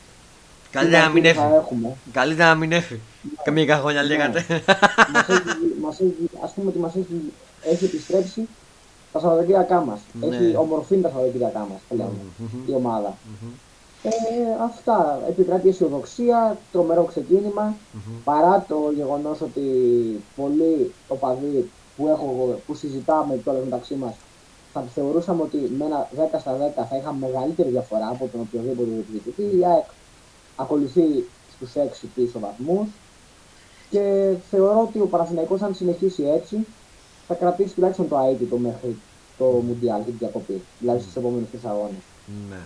[SPEAKER 1] Καλύτερα να μην έρθει. Καλύτερα να μην έρθει. Και μερικά χρόνια ναι. λέγατε.
[SPEAKER 2] Μας έχει, ας πούμε ότι μας έχει, έχει επιστρέψει τα Σαββατοκύριακά μας. Ναι. Έχει ομορφύνει τα Σαββατοκύριακά μας πλέον η ομάδα. Ε, αυτά. Επικρατεί αισιοδοξία, τρομερό ξεκίνημα. Mm-hmm. Παρά το γεγονός ότι πολλοί οπαδοί που, έχω, που συζητάμε κιόλα μεταξύ μας θα θεωρούσαμε ότι με ένα 10 στα 10 θα είχαμε μεγαλύτερη διαφορά από τον οποιοδήποτε διεκδικητή. Η ΑΕΚ ακολουθεί στους 6 πίσω βαθμούς και θεωρώ ότι ο Παναθηναϊκός αν συνεχίσει έτσι θα κρατήσει τουλάχιστον το αίτητο μέχρι το Μουντιάλ την διακοπή, δηλαδή στους επόμενους τρεις αγώνες.
[SPEAKER 1] Ναι.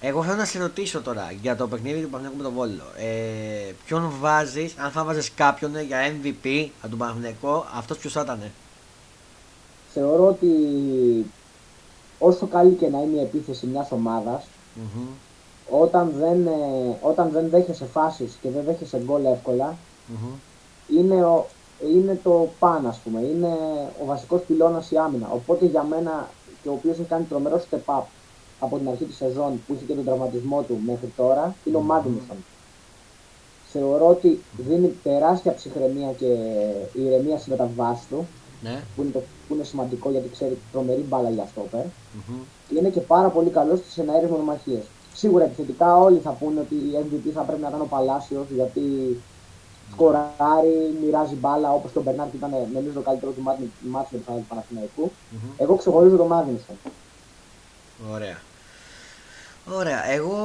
[SPEAKER 1] Εγώ θέλω να σε ρωτήσω τώρα για το παιχνίδι του Παναθηναϊκού με τον Βόλο. Ε, ποιον βάζεις, αν θα βάζεις κάποιον για MVP από τον Παναθηναϊκό, αυτός ποιος θα ήταν.
[SPEAKER 2] Θεωρώ ότι όσο καλή και να είναι η επίθεση μιας ομάδας, mm-hmm. όταν, δεν, ε, όταν δεν δέχεσαι φάσεις και δεν δέχεσαι γκολ εύκολα, mm-hmm. είναι, ο, είναι το παν, ας πούμε. Είναι ο βασικός πυλώνας η άμυνα. Οπότε για μένα, και ο οποίος έχει κάνει τρομερό step up από την αρχή της σεζόν που είχε και τον τραυματισμό του μέχρι τώρα, είναι ο Μάγνουσον. Θεωρώ ότι δίνει τεράστια ψυχραιμία και ηρεμία στις μεταβάσει του, ναι. που, είναι το, που είναι σημαντικό γιατί ξέρει τρομερή μπάλα για στόπερ. Mm-hmm. Και είναι και πάρα πολύ καλός στις εναέρειε μονομαχίες. Σίγουρα επιθετικά όλοι θα πούνε ότι η MVP θα πρέπει να ήταν ο Παλάσιος γιατί σκοράρει, μοιράζει μπάλα όπως και ο Μπερνάρ ήταν νομίζω το καλύτερο του μάτι τους Παναθηναϊκούς. Mm-hmm. Εγώ ξεχωρίζω τον Μάγνουσον.
[SPEAKER 1] Ωραία. Ωραία. Εγώ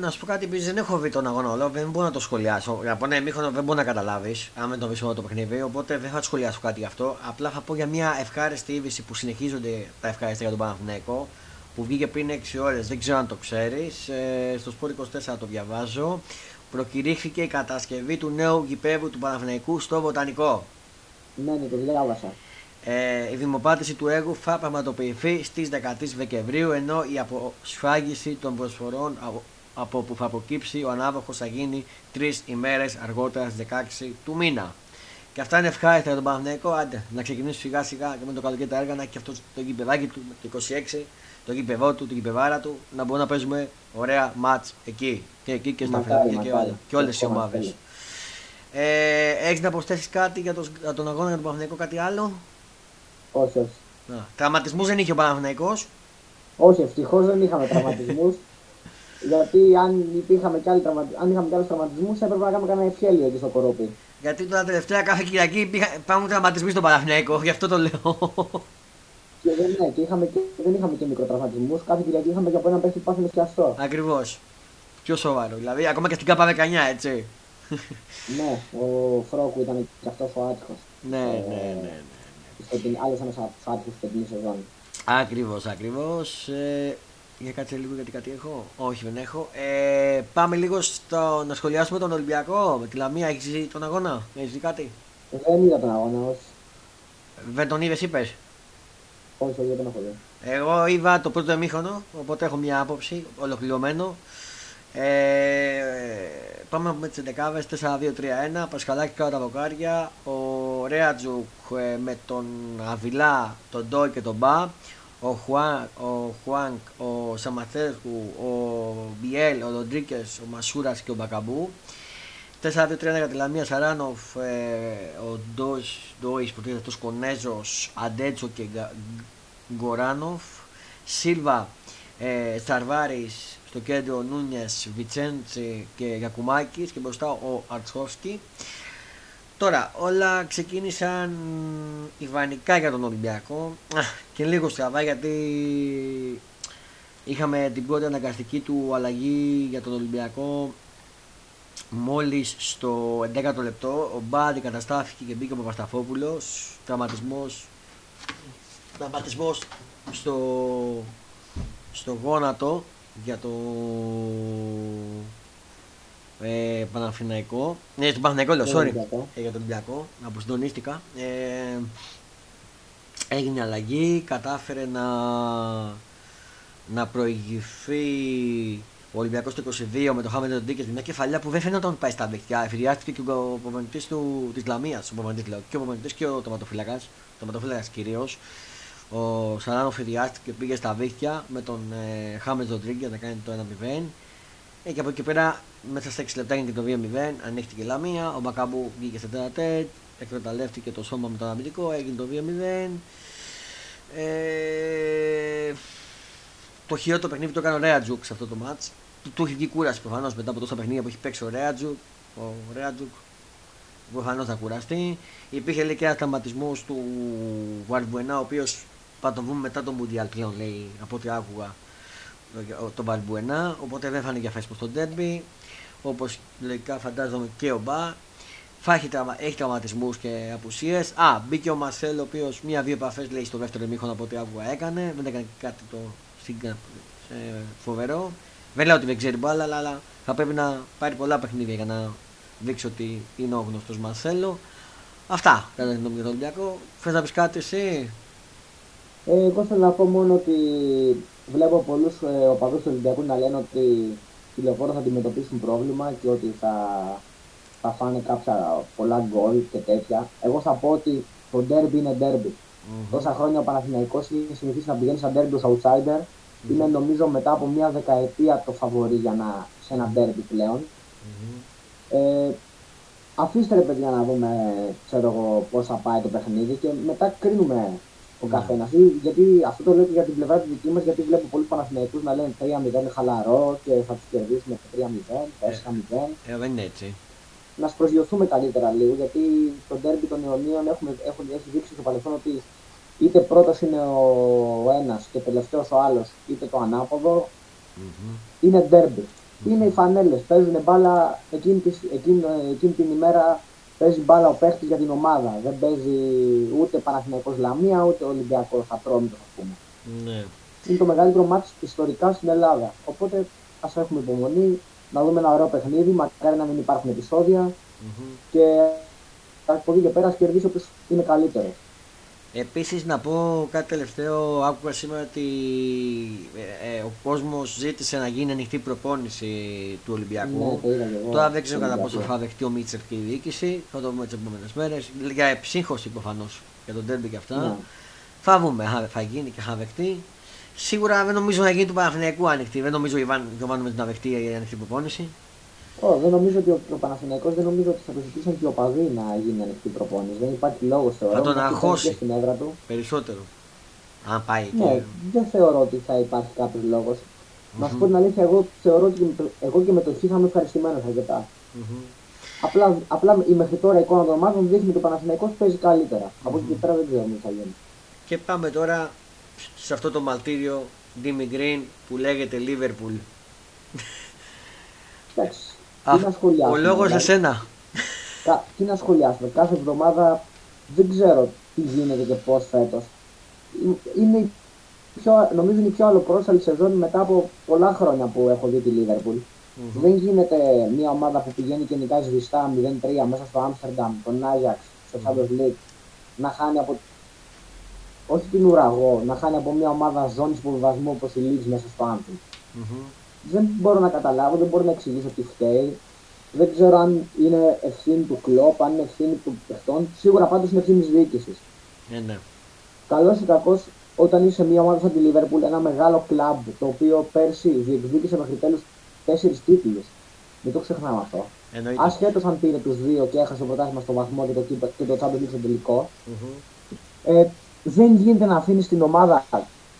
[SPEAKER 1] να σου πω κάτι επειδή δεν έχω δει τον αγώνα όλο, δεν μπορώ να το σχολιάσω. Από ένα ημίχρονο δεν μπορεί να καταλάβεις, αν δεν το βρεις όλο το παιχνίδι. Οπότε δεν θα σχολιάσω κάτι γι' αυτό. Απλά θα πω για μια ευχάριστη είδηση που συνεχίζονται τα ευχάριστα για τον Παναθηναϊκό. Που βγήκε πριν 6 ώρες, δεν ξέρω αν το ξέρεις. Ε, στο Sport 24 το διαβάζω. Προκηρύχθηκε η κατασκευή του νέου γηπέδου του Παναθηναϊκού στο Βοτανικό.
[SPEAKER 2] Ναι, ναι, το διάβασα.
[SPEAKER 1] Ε, η δημοπάτηση του έργου θα πραγματοποιηθεί στις 13 Δεκεμβρίου ενώ η αποσφάγιση των προσφορών από που θα αποκύψει ο ανάδοχος θα γίνει τρεις ημέρες αργότερα στις 16 του μήνα. Και αυτά είναι ευχάριστα για τον Παναθηναϊκό. Άντε, να ξεκινήσει σιγά σιγά και με το καλοκαίρι τα έργα να έχει και αυτό το γηπεδάκι του το 26, το γηπεδό του, την γηπεδάρα του, να μπορούμε να παίζουμε ωραία ματ εκεί. Και εκεί και στα φιλαράκια και, όλα, και όλες οι ομάδες. Ε, Έχεις να προσθέσεις κάτι για, το, για τον αγώνα για τον Παναθηναϊκό, κάτι άλλο;
[SPEAKER 2] Όχι, όχι.
[SPEAKER 1] Τραυματισμούς δεν είχε ο Παναθηναϊκός;
[SPEAKER 2] Όχι, ευτυχώς δεν είχαμε τραυματισμούς. γιατί αν, υπήρχαμε κι άλλοι αν είχαμε κι άλλους τραυματισμούς, έπρεπε να κάνουμε κανένα ευχέλιο εκεί στο κορόπι.
[SPEAKER 1] Γιατί τώρα τελευταία κάθε Κυριακή υπάρχουν τραυματισμοί στον Παναθηναϊκό, γι' αυτό το λέω.
[SPEAKER 2] Και δεν, ναι, και, είχαμε και, δεν είχαμε και μικροτραυματισμούς. Κάθε Κυριακή είχαμε και από ένα παίχτη που πάθει σκιαστό.
[SPEAKER 1] Ακριβώς. Πιο σοβαρό. Δηλαδή, ακόμα και στην ΚΑΠΑ 19, έτσι.
[SPEAKER 2] ναι, ο Φρόκου ήταν και αυτός ο άτυχος.
[SPEAKER 1] Ναι, ναι, ναι. ναι
[SPEAKER 2] άλλος ένας άτυχος στην σεζόν.
[SPEAKER 1] Ακριβώς, ακριβώς. Ε, για κάτσε λίγο γιατί κάτι έχω. Όχι, δεν έχω. Ε, πάμε λίγο στο, να σχολιάσουμε τον Ολυμπιακό. Με τη Λαμία, έχεις δει τον αγώνα, έχεις δει κάτι;
[SPEAKER 2] Δεν είδα τον αγώνα, όχι.
[SPEAKER 1] Δεν τον είδες, είπες;
[SPEAKER 2] Όχι, δεν τον έχω δει.
[SPEAKER 1] Εγώ είδα το πρώτο εμίχρονο, οπότε έχω μια άποψη ολοκληρωμένο. Ε, πάμε με τις 11 4-2-3-1. Πασχαλάκι κάτω τα βοκάρια. Ο Ρέατζουκ ε, με τον Αβιλά, τον Ντόι και τον Μπα. Ο, Χουάν, ο Χουάνκ, ο Σαμαθέσκου, ο Μπιέλ, ο Ροντρίκες, ο Μασούρας και ο Μπακαμπού. 4-2-3-1 για τη Λαμία Σαράνοφ, ε, ο Ντόις που είναι αυτός Κονέζος, Αντέτσο και Γκοράνοφ. Σίλβα, ε, Σαρβάρης, στο κέντρο Νούνιες, Βιτσέντσι και Γιακουμάκης και μπροστά ο Αρτσχόφσκι. Τώρα, όλα ξεκίνησαν ιδανικά για τον Ολυμπιακό. Και λίγο στραβά γιατί είχαμε την πρώτη αναγκαστική του αλλαγή για τον Ολυμπιακό μόλις στο 11ο λεπτό. Ο Μπάντι καταστάθηκε και μπήκε ο Παπασταφόπουλος. Τραυματισμός τραυματισμός στο, στο γόνατο για το ε, Παναθηναϊκό. Ναι, στον Παναθηναϊκό λέω, sorry. Ε, για τον Ολυμπιακό. Αποσυντονίστηκα. Ε, έγινε αλλαγή, κατάφερε να, να προηγηθεί ο Ολυμπιακός το 22 με το Χάμεντ Ροντίκε μια κεφαλιά που δεν φαίνεται να πάει στα δίκτυα. Εφηδιάστηκε και ο προπονητής της Λαμίας, ο προπονητής και ο προπονητής και ο τοματοφύλακα, ο τοματοφύλακα κυρίως. Ο Σαράνο και πήγε στα δίχτυα με τον ε, Χάμε Ροντρίγκε να κάνει το 1-0. Ε, και από εκεί πέρα μέσα στα 6 λεπτά έγινε και το 2-0, ανοίχτηκε η Λαμία. Ο Μπακάμπου βγήκε σε τέτα εκμεταλλεύτηκε το σώμα με τον αμυντικό, έγινε το 2-0. Ε, το χειρότερο παιχνίδι το έκανε ο Ρέατζουκ σε αυτό το match. του, του έχει βγει κούραση προφανώς μετά από τόσα παιχνίδια που έχει παίξει ο Ρέατζουκ. Ο Ρέατζουκ προφανώς θα κουραστεί. Υπήρχε λέει και ένα τραυματισμό του Βαρμπουενά, ο οποίος θα τον βγούμε μετά τον Μουντιάλ πλέον, λέει από ό,τι άκουγα τον Βαρμπουενά. Οπότε δεν φάνηκε για προς τον Τέρμπι. Όπως λογικά φαντάζομαι και ο Μπα. Θα έχει, τραυμα... έχει τραυματισμούς και απουσίες. Α, μπήκε ο Μαρσέλ, ο οποίος μία-δύο επαφές λέει στο δεύτερο μήχο από ό,τι άκουγα έκανε. Δεν έκανε κάτι το ε, φοβερό. Δεν λέω ότι δεν ξέρει μπάλα, αλλά θα πρέπει να πάρει πολλά παιχνίδια για να δείξει ότι είναι ο γνωστός Μαρσέλο. Αυτά κατά την γνώμη για τον Ολυμπιακό. Θες να πεις κάτι εσύ;
[SPEAKER 2] Ε, εγώ θέλω να πω μόνο ότι βλέπω πολλούς ε, οπαδούς του Ολυμπιακού να λένε ότι οι λεωφόρο θα αντιμετωπίσουν πρόβλημα και ότι θα, θα φάνε κάποια πολλά γκολ και τέτοια. Εγώ θα πω ότι το derby είναι derby. Mm-hmm. Τόσα χρόνια ο Παναθηναϊκός έχει συνηθίσει να πηγαίνει σαν derby ως outsider. Mm-hmm. Είναι νομίζω μετά από μια δεκαετία το φαβορή για να, σε ένα derby πλέον. Mm-hmm. Ε, αφήστε ρε παιδιά να δούμε ξέρω εγώ, πώς θα πάει το παιχνίδι και μετά κρίνουμε ο καθένας. Γιατί αυτό το λέω και για την πλευρά τη δική μας, γιατί βλέπω πολλούς Παναθηναϊκούς να λένε 3-0 είναι χαλαρό και θα τους κερδίσουμε 3-0, 4-0.
[SPEAKER 1] Ε, δεν είναι έτσι.
[SPEAKER 2] Να προσγειωθούμε καλύτερα λίγο, γιατί στο τέρμπι των αιωνίων έχουμε, έχουν, έχει δείξει στο παρελθόν ότι είτε πρώτος είναι ο, ο ένας και τελευταίος ο άλλος, είτε το ανάποδο. Mm-hmm. Είναι τέρμπι. Mm-hmm. Είναι οι φανέλες. Παίζουν μπάλα εκείνη, εκείνη, εκείνη την ημέρα παίζει μπάλα ο παίχτης για την ομάδα. Δεν παίζει ούτε Παναθηναϊκός Λαμία ούτε Ολυμπιακός Ατρόμητος, ας πούμε.
[SPEAKER 1] Ναι.
[SPEAKER 2] Είναι το μεγαλύτερο μάτι ιστορικά στην Ελλάδα. Οπότε ας έχουμε υπομονή, να δούμε ένα ωραίο παιχνίδι. Μακάρι να μην υπάρχουν επεισόδια mm-hmm. και από εκεί και πέρα κερδίσει όποιος είναι καλύτερος.
[SPEAKER 1] Επίσης να πω κάτι τελευταίο, άκουγα σήμερα ότι ε, ε, ο κόσμος ζήτησε να γίνει ανοιχτή προπόνηση του Ολυμπιακού.
[SPEAKER 2] Ναι,
[SPEAKER 1] Τώρα δεν ξέρω κατά πόσο θα δεχτεί ο Μίτσερ και η διοίκηση, θα το δούμε τις επόμενες μέρες. Για εψύχωση προφανώ για τον Τέρμπι και αυτά. Ναι. Θα δούμε, θα γίνει και θα δεχτεί. Σίγουρα δεν νομίζω να γίνει του Παναθηναϊκού ανοιχτή. Δεν νομίζω ο Ιβάν να δεχτεί η ανοιχτή προπόνηση.
[SPEAKER 2] Oh, δεν νομίζω ότι ο, ο Παναθηναϊκός δεν νομίζω ότι θα το ζητήσουν και οι οπαδοί να γίνει ανοιχτή προπόνηση. Δεν υπάρχει λόγος θεωρώ.
[SPEAKER 1] Θα τον αγχώσει
[SPEAKER 2] στην έδρα του.
[SPEAKER 1] Περισσότερο. Αν πάει
[SPEAKER 2] ναι, και... δεν θεωρώ ότι θα υπάρχει κάποιος λόγος. Mm-hmm. Να σου πω την αλήθεια, εγώ θεωρώ ότι εγώ και με το Χ θα είμαι ευχαριστημένος αρκετά. Mm-hmm. Απλά, απλά η μέχρι τώρα εικόνα των ομάδων δείχνει ότι ο Παναθηναϊκός παίζει καλύτερα. Mm-hmm. Από εκεί και πέρα δεν ξέρουμε τι θα γίνει.
[SPEAKER 1] Και πάμε τώρα σε αυτό το μαλτήριο Dimi Green που λέγεται Liverpool.
[SPEAKER 2] Εντάξει. Τι να σχολιάσουμε.
[SPEAKER 1] Ο λόγος δηλαδή. εσένα.
[SPEAKER 2] Κα, τι να σχολιάσουμε. Κάθε εβδομάδα δεν ξέρω τι γίνεται και πώς φέτος. Είναι πιο, νομίζω είναι η πιο αλλοπρόσαλη σεζόν μετά από πολλά χρόνια που έχω δει τη Λίβερπουλ. Mm-hmm. Δεν γίνεται μια ομάδα που πηγαίνει και νικάει σβηστά 0-3 μέσα στο Άμστερνταμ, τον Άγιαξ, στο Champions League, να χάνει από. Όχι την ουραγό, να χάνει από μια ομάδα ζώνης υποβιβασμού όπως η Leeds μέσα στο Άμφιλ. Mm-hmm δεν μπορώ να καταλάβω, δεν μπορώ να εξηγήσω τι φταίει. Δεν ξέρω αν είναι ευθύνη του κλοπ, αν είναι ευθύνη του παιχτών. Σίγουρα πάντως είναι ευθύνη της διοίκησης.
[SPEAKER 1] Ναι, ναι.
[SPEAKER 2] Καλό ή κακό, όταν είσαι μια ομάδα σαν τη Λίβερπουλ, ένα μεγάλο κλαμπ το οποίο πέρσι διεκδίκησε μέχρι τέλους τέσσερις τίτλους. Μην το ξεχνάμε αυτό. Ασχέτως αν πήρε τους δύο και έχασε το πρωτάθλημα στο βαθμό και το, και το Champions στο τελικό. Mm-hmm. Ε, δεν γίνεται να αφήνεις την ομάδα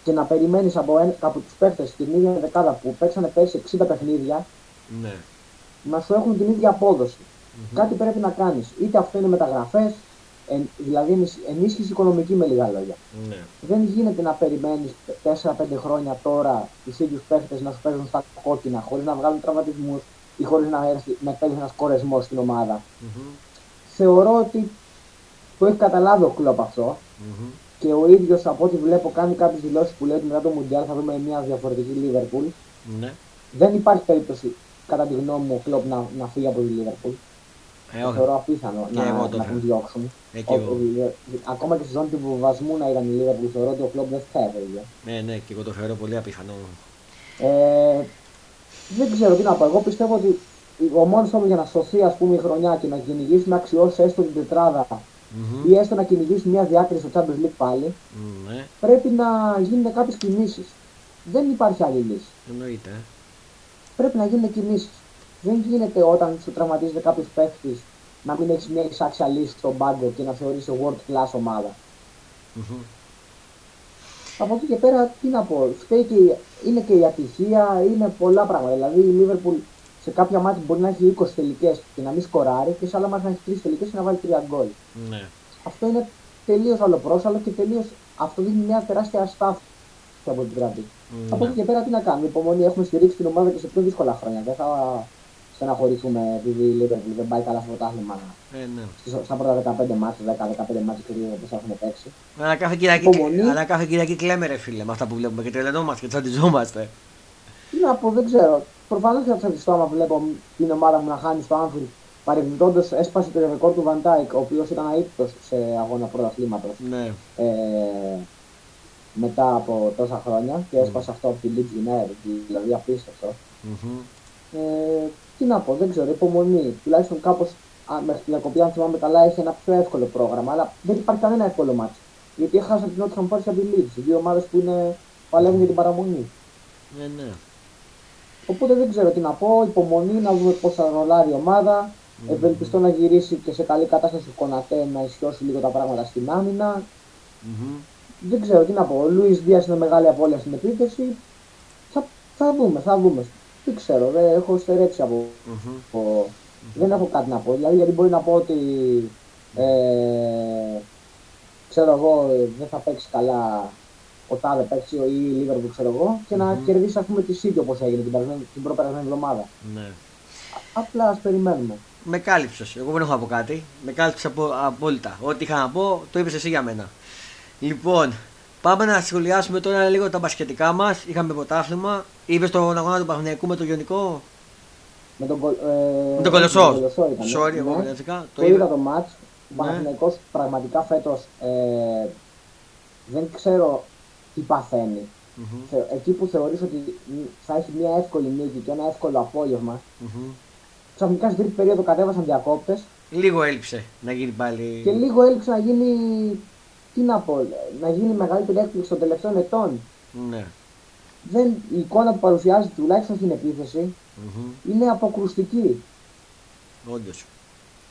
[SPEAKER 2] και να περιμένεις από, από τους παίχτε την ίδια δεκάδα που παίξανε πέρσι 60 παιχνίδια
[SPEAKER 1] ναι.
[SPEAKER 2] να σου έχουν την ίδια απόδοση. Mm-hmm. Κάτι πρέπει να κάνεις. Είτε αυτό είναι μεταγραφές, εν, δηλαδή ενίσχυση οικονομική με λίγα λόγια.
[SPEAKER 1] Ναι.
[SPEAKER 2] Δεν γίνεται να περιμένεις 4-5 χρόνια τώρα τους ίδιους παίχτε να σου παίζουν στα κόκκινα χωρίς να βγάλουν τραυματισμούς ή χωρίς να, να παίζεις ένα κορεσμό στην ομάδα. Mm-hmm. Θεωρώ ότι το έχει καταλάβει ο κλοπ αυτό mm-hmm και ο ίδιος από ό,τι βλέπω κάνει κάποιες δηλώσεις που λέει ότι μετά το Μουντιάλ θα δούμε μια διαφορετική Λίβερπουλ.
[SPEAKER 1] Ναι.
[SPEAKER 2] Δεν υπάρχει περίπτωση, κατά τη γνώμη μου, ο Κλοπ να, να φύγει από τη Λίβερπουλ.
[SPEAKER 1] Ε, όχι.
[SPEAKER 2] Θεωρώ απίθανο να, να τον διώξουν.
[SPEAKER 1] Ε,
[SPEAKER 2] ακόμα και στη ζώνη του βοβασμού να ήταν η Λίβερπουλ, θεωρώ ότι ο Κλοπ δεν θα έφερε.
[SPEAKER 1] Ναι, ναι, και εγώ το θεωρώ πολύ απίθανο.
[SPEAKER 2] Ε, δεν ξέρω τι να πω. Εγώ πιστεύω ότι ο μόνος τρόπος για να σωθεί ας πούμε, η χρονιά και να κυνηγήσει να αξιώσεις έστω την τετράδα mm-hmm. ή έστω να κυνηγήσει μια διάκριση στο Champions League πάλι,
[SPEAKER 1] mm-hmm.
[SPEAKER 2] πρέπει να γίνουν κάποιες κινήσεις. Δεν υπάρχει άλλη λύση.
[SPEAKER 1] Εννοείται.
[SPEAKER 2] Πρέπει να γίνουν κινήσεις. Δεν γίνεται όταν σου τραυματίζεται κάποιος παίχτη να μην έχεις μια εισάξια λύση στον πάγκο και να θεωρήσει world class ομάδα.
[SPEAKER 1] Mm-hmm.
[SPEAKER 2] Από εκεί και πέρα, τι να πω, φταίει και, είναι και η ατυχία, είναι πολλά πράγματα. Δηλαδή η Λίβερπουλ σε κάποια μάτια μπορεί να έχει 20 τελικές και να μην σκοράρει, και σε άλλα μάτια να έχει 3 τελικές και να βάλει 3 γκολ.
[SPEAKER 1] Ναι.
[SPEAKER 2] Αυτό είναι τελείως αλλοπρόσαλο και τελείως αυτό δίνει μια τεράστια αστάθεια από την γραμμή.
[SPEAKER 1] Ναι.
[SPEAKER 2] Από εκεί και πέρα τι να κάνουμε. Υπομονή έχουμε στηρίξει την ομάδα και σε πιο δύσκολα χρόνια. Δεν θα στεναχωρηθούμε επειδή η Liverpool δεν πάει καλά στο πρωτάθλημα.
[SPEAKER 1] Ε, ναι.
[SPEAKER 2] Στις- Στα πρώτα 15 μάτια, 10-15 μάτια και λίγο όπως έχουν παίξει.
[SPEAKER 1] Αλλά κάθε Κυριακή,
[SPEAKER 2] Υπομονή.
[SPEAKER 1] αλλά κάθε Κυριακή κλαίμε ρε φίλε με αυτά που βλέπουμε και τρελαινόμαστε και τσαντιζόμαστε.
[SPEAKER 2] Τι να πω, δεν ξέρω. Προφανώς θα ψαχτιστώ άμα βλέπω την ομάδα μου να χάνει στο Anfield. Παρεμπιπτόντως έσπασε το ρεκόρ του Van Dijk, ο οποίος ήταν αίτητος σε αγώνα πρωταθλήματος
[SPEAKER 1] Ναι.
[SPEAKER 2] ε, μετά από τόσα χρόνια και έσπασε αυτό από τη Leeds United, δηλαδή απίστευτο.
[SPEAKER 1] Μμμ.
[SPEAKER 2] Ε, τι να πω, δεν ξέρω, υπομονή. Τουλάχιστον κάπως μέχρι την διακοπή, αν θυμάμαι καλά, έχει ένα πιο εύκολο πρόγραμμα. Αλλά δεν υπάρχει κανένα εύκολο μάτι. Γιατί έχασαν την Nottingham Forest από τη Leeds, δύο ομάδες που είναι, παλεύουν για την παραμονή.
[SPEAKER 1] Ναι, ναι.
[SPEAKER 2] Οπότε δεν ξέρω τι να πω. Υπομονή να δούμε πώς θα ρολάρει η ομάδα. Ευελπιστώ να γυρίσει και σε καλή κατάσταση ο Κονατέ να ισιώσει λίγο τα πράγματα στην άμυνα.
[SPEAKER 1] Μμμ.
[SPEAKER 2] Δεν ξέρω τι να πω. Ο Λουίς Δίας είναι μεγάλη απώλεια στην επίθεση. Θα, θα δούμε, θα δούμε. Δεν ξέρω, δεν έχω στερέψει από.
[SPEAKER 1] Μμμ.
[SPEAKER 2] από- Δεν έχω κάτι να πω. Δηλαδή, γιατί μπορεί να πω ότι. Ε, ξέρω εγώ, ε, δεν θα παίξει καλά ο Τάδε παίξει ή η Λίβερπουλ, ξέρω εγώ, και να κερδίσει, ας πούμε, τη City όπως έγινε την, περασμένη- την προπερασμένη εβδομάδα.
[SPEAKER 1] Ναι.
[SPEAKER 2] Απλά ας περιμένουμε.
[SPEAKER 1] Με κάλυψες. Εγώ δεν έχω να πω κάτι. Με κάλυψες απο, απόλυτα. Ό,τι είχα να πω, το είπες εσύ για μένα. Λοιπόν, πάμε να σχολιάσουμε τώρα λίγο τα μπασκετικά μας. Είχαμε πρωτάθλημα. Είπες τον αγώνα του Παναγενικού με το Γενικό.
[SPEAKER 2] Με τον, Κολ- ε,
[SPEAKER 1] Με τον Κολοσσό.
[SPEAKER 2] με τον Κολοσσό ήταν,
[SPEAKER 1] Sorry,
[SPEAKER 2] ναι.
[SPEAKER 1] εγώ μπερδευτικά.
[SPEAKER 2] Το
[SPEAKER 1] Το
[SPEAKER 2] είδα
[SPEAKER 1] είδα.
[SPEAKER 2] το μάτς. Ο
[SPEAKER 1] Ναι.
[SPEAKER 2] Παναθηναϊκός πραγματικά φέτος ε, δεν ξέρω τι παθαίνει.
[SPEAKER 1] Μμμ,
[SPEAKER 2] Θε- Εκεί που θεωρείς ότι θα έχει μια εύκολη νίκη και ένα εύκολο απόγευμα,
[SPEAKER 1] μμμ.
[SPEAKER 2] ξαφνικά στην τρίτη περίοδο κατέβασαν διακόπτες
[SPEAKER 1] Λίγο έλειψε να γίνει πάλι.
[SPEAKER 2] και λίγο έλειψε να γίνει, τι να πω, να γίνει μεγαλύτερη έκπληξη των τελευταίων ετών.
[SPEAKER 1] Ναι.
[SPEAKER 2] Δεν, η εικόνα που παρουσιάζει τουλάχιστον στην επίθεση
[SPEAKER 1] Μμμ.
[SPEAKER 2] είναι αποκρουστική.
[SPEAKER 1] Όντως.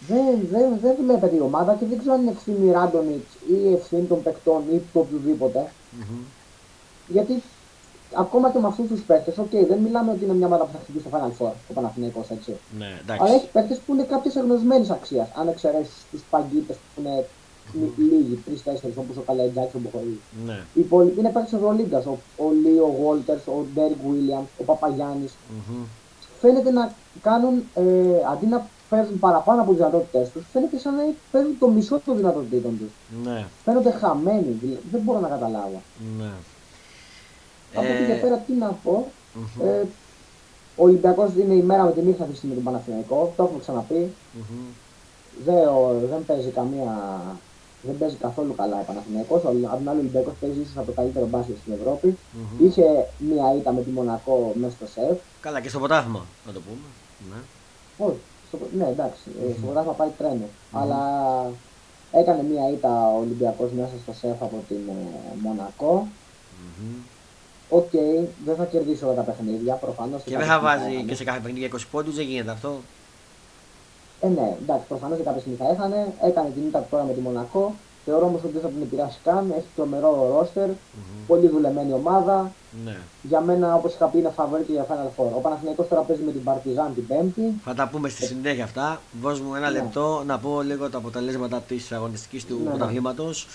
[SPEAKER 2] Δεν, δεν, δεν βλέπεται η ομάδα και δεν ξέρω αν είναι ευθύνη Ράντονιτς ή ευθύνη των παικτών ή του οποιοδήποτε. Γιατί ακόμα και με αυτούς τους παίκτες, οκ, δεν μιλάμε ότι είναι μια ομάδα που θα χτυπήσει στο Final Four, ο Παναθηναϊκός έτσι.
[SPEAKER 1] Ναι,
[SPEAKER 2] Αλλά
[SPEAKER 1] εντάξει.
[SPEAKER 2] έχει παίκτε που είναι κάποιες εγνωσμένη αξίας. Αν εξαιρέσεις του παγκίτες που είναι λι- λίγοι, τρει-τέσσερι όπως ο Καλέτζάκη, ο Μποχορή.
[SPEAKER 1] Ναι.
[SPEAKER 2] Οι υπόλοιποι είναι παίκτε Ευρωλίγκας. Ο, ο Λί, ο Βόλτερ, ο Ντέργκ Βίλιαμς, ο Παπαγιάννης.
[SPEAKER 1] Μμμ.
[SPEAKER 2] Φαίνεται να κάνουν, ε, αντί να παίζουν παραπάνω από τις δυνατότητέ τους, φαίνεται σαν να παίζουν το μισό των δυνατοτήτων τους.
[SPEAKER 1] Ναι.
[SPEAKER 2] Φαίνονται χαμένοι, δηλαδή, δεν μπορώ να καταλάβω.
[SPEAKER 1] Ναι.
[SPEAKER 2] Από εκεί
[SPEAKER 1] Ε,
[SPEAKER 2] και πέρα τι να πω.
[SPEAKER 1] μμμ,
[SPEAKER 2] Ε, ο Ολυμπιακός είναι η μέρα με τη νύχτα αυτή της στιγμή με τον Παναθηναϊκό, το έχουμε ξαναπεί.
[SPEAKER 1] μμμ.
[SPEAKER 2] Δεν, ο- δεν παίζει καμία. Δεν παίζει καθόλου καλά ο Παναθηναϊκός. Ο, απ' την άλλη, ο Ολυμπιακός παίζει ίσως από το καλύτερο μπάσκετ στην Ευρώπη.
[SPEAKER 1] Μμμ.
[SPEAKER 2] Είχε μία ήττα με τη Μονακό μέσα στο σεφ.
[SPEAKER 1] Καλά και στο ποτάθμα, να το πούμε. Ναι.
[SPEAKER 2] Όχι, στο, ναι, εντάξει, ε, στο πρωτάθλημα πάει τρένο. Αλλά έκανε μία ήττα ο Ολυμπιακός μέσα στο σεφ από την ε, Μονακό.
[SPEAKER 1] Μμμ.
[SPEAKER 2] Οκ, δεν θα κερδίσει όλα τα παιχνίδια προφανώς.
[SPEAKER 1] Και δεν θα βάζει και σε κάθε παιχνίδι 20 πόντους, δεν γίνεται αυτό;
[SPEAKER 2] Ε, ναι, εντάξει, προφανώς κάποια στιγμή θα έχανε. Έκανε την ήττα τώρα με τη Μονακό. Θεωρώ όμως ότι δεν θα την επηρεάσει καν. Έχει τρομερό ρόστερ. Πολύ δουλεμένη ομάδα.
[SPEAKER 1] Ναι.
[SPEAKER 2] Για μένα, όπως είχα πει, είναι φαβορί για Final Four. Ο Παναθηναϊκός τώρα παίζει με την Παρτιζάν την Πέμπτη.
[SPEAKER 1] Θα τα πούμε στη συνέχεια αυτά. Δώσ' μου ένα
[SPEAKER 2] Ναι.
[SPEAKER 1] λεπτό να πω λίγο τα αποτελέσματα της αγωνιστικής του
[SPEAKER 2] Ναι, ναι.
[SPEAKER 1] πρωταθλήματος.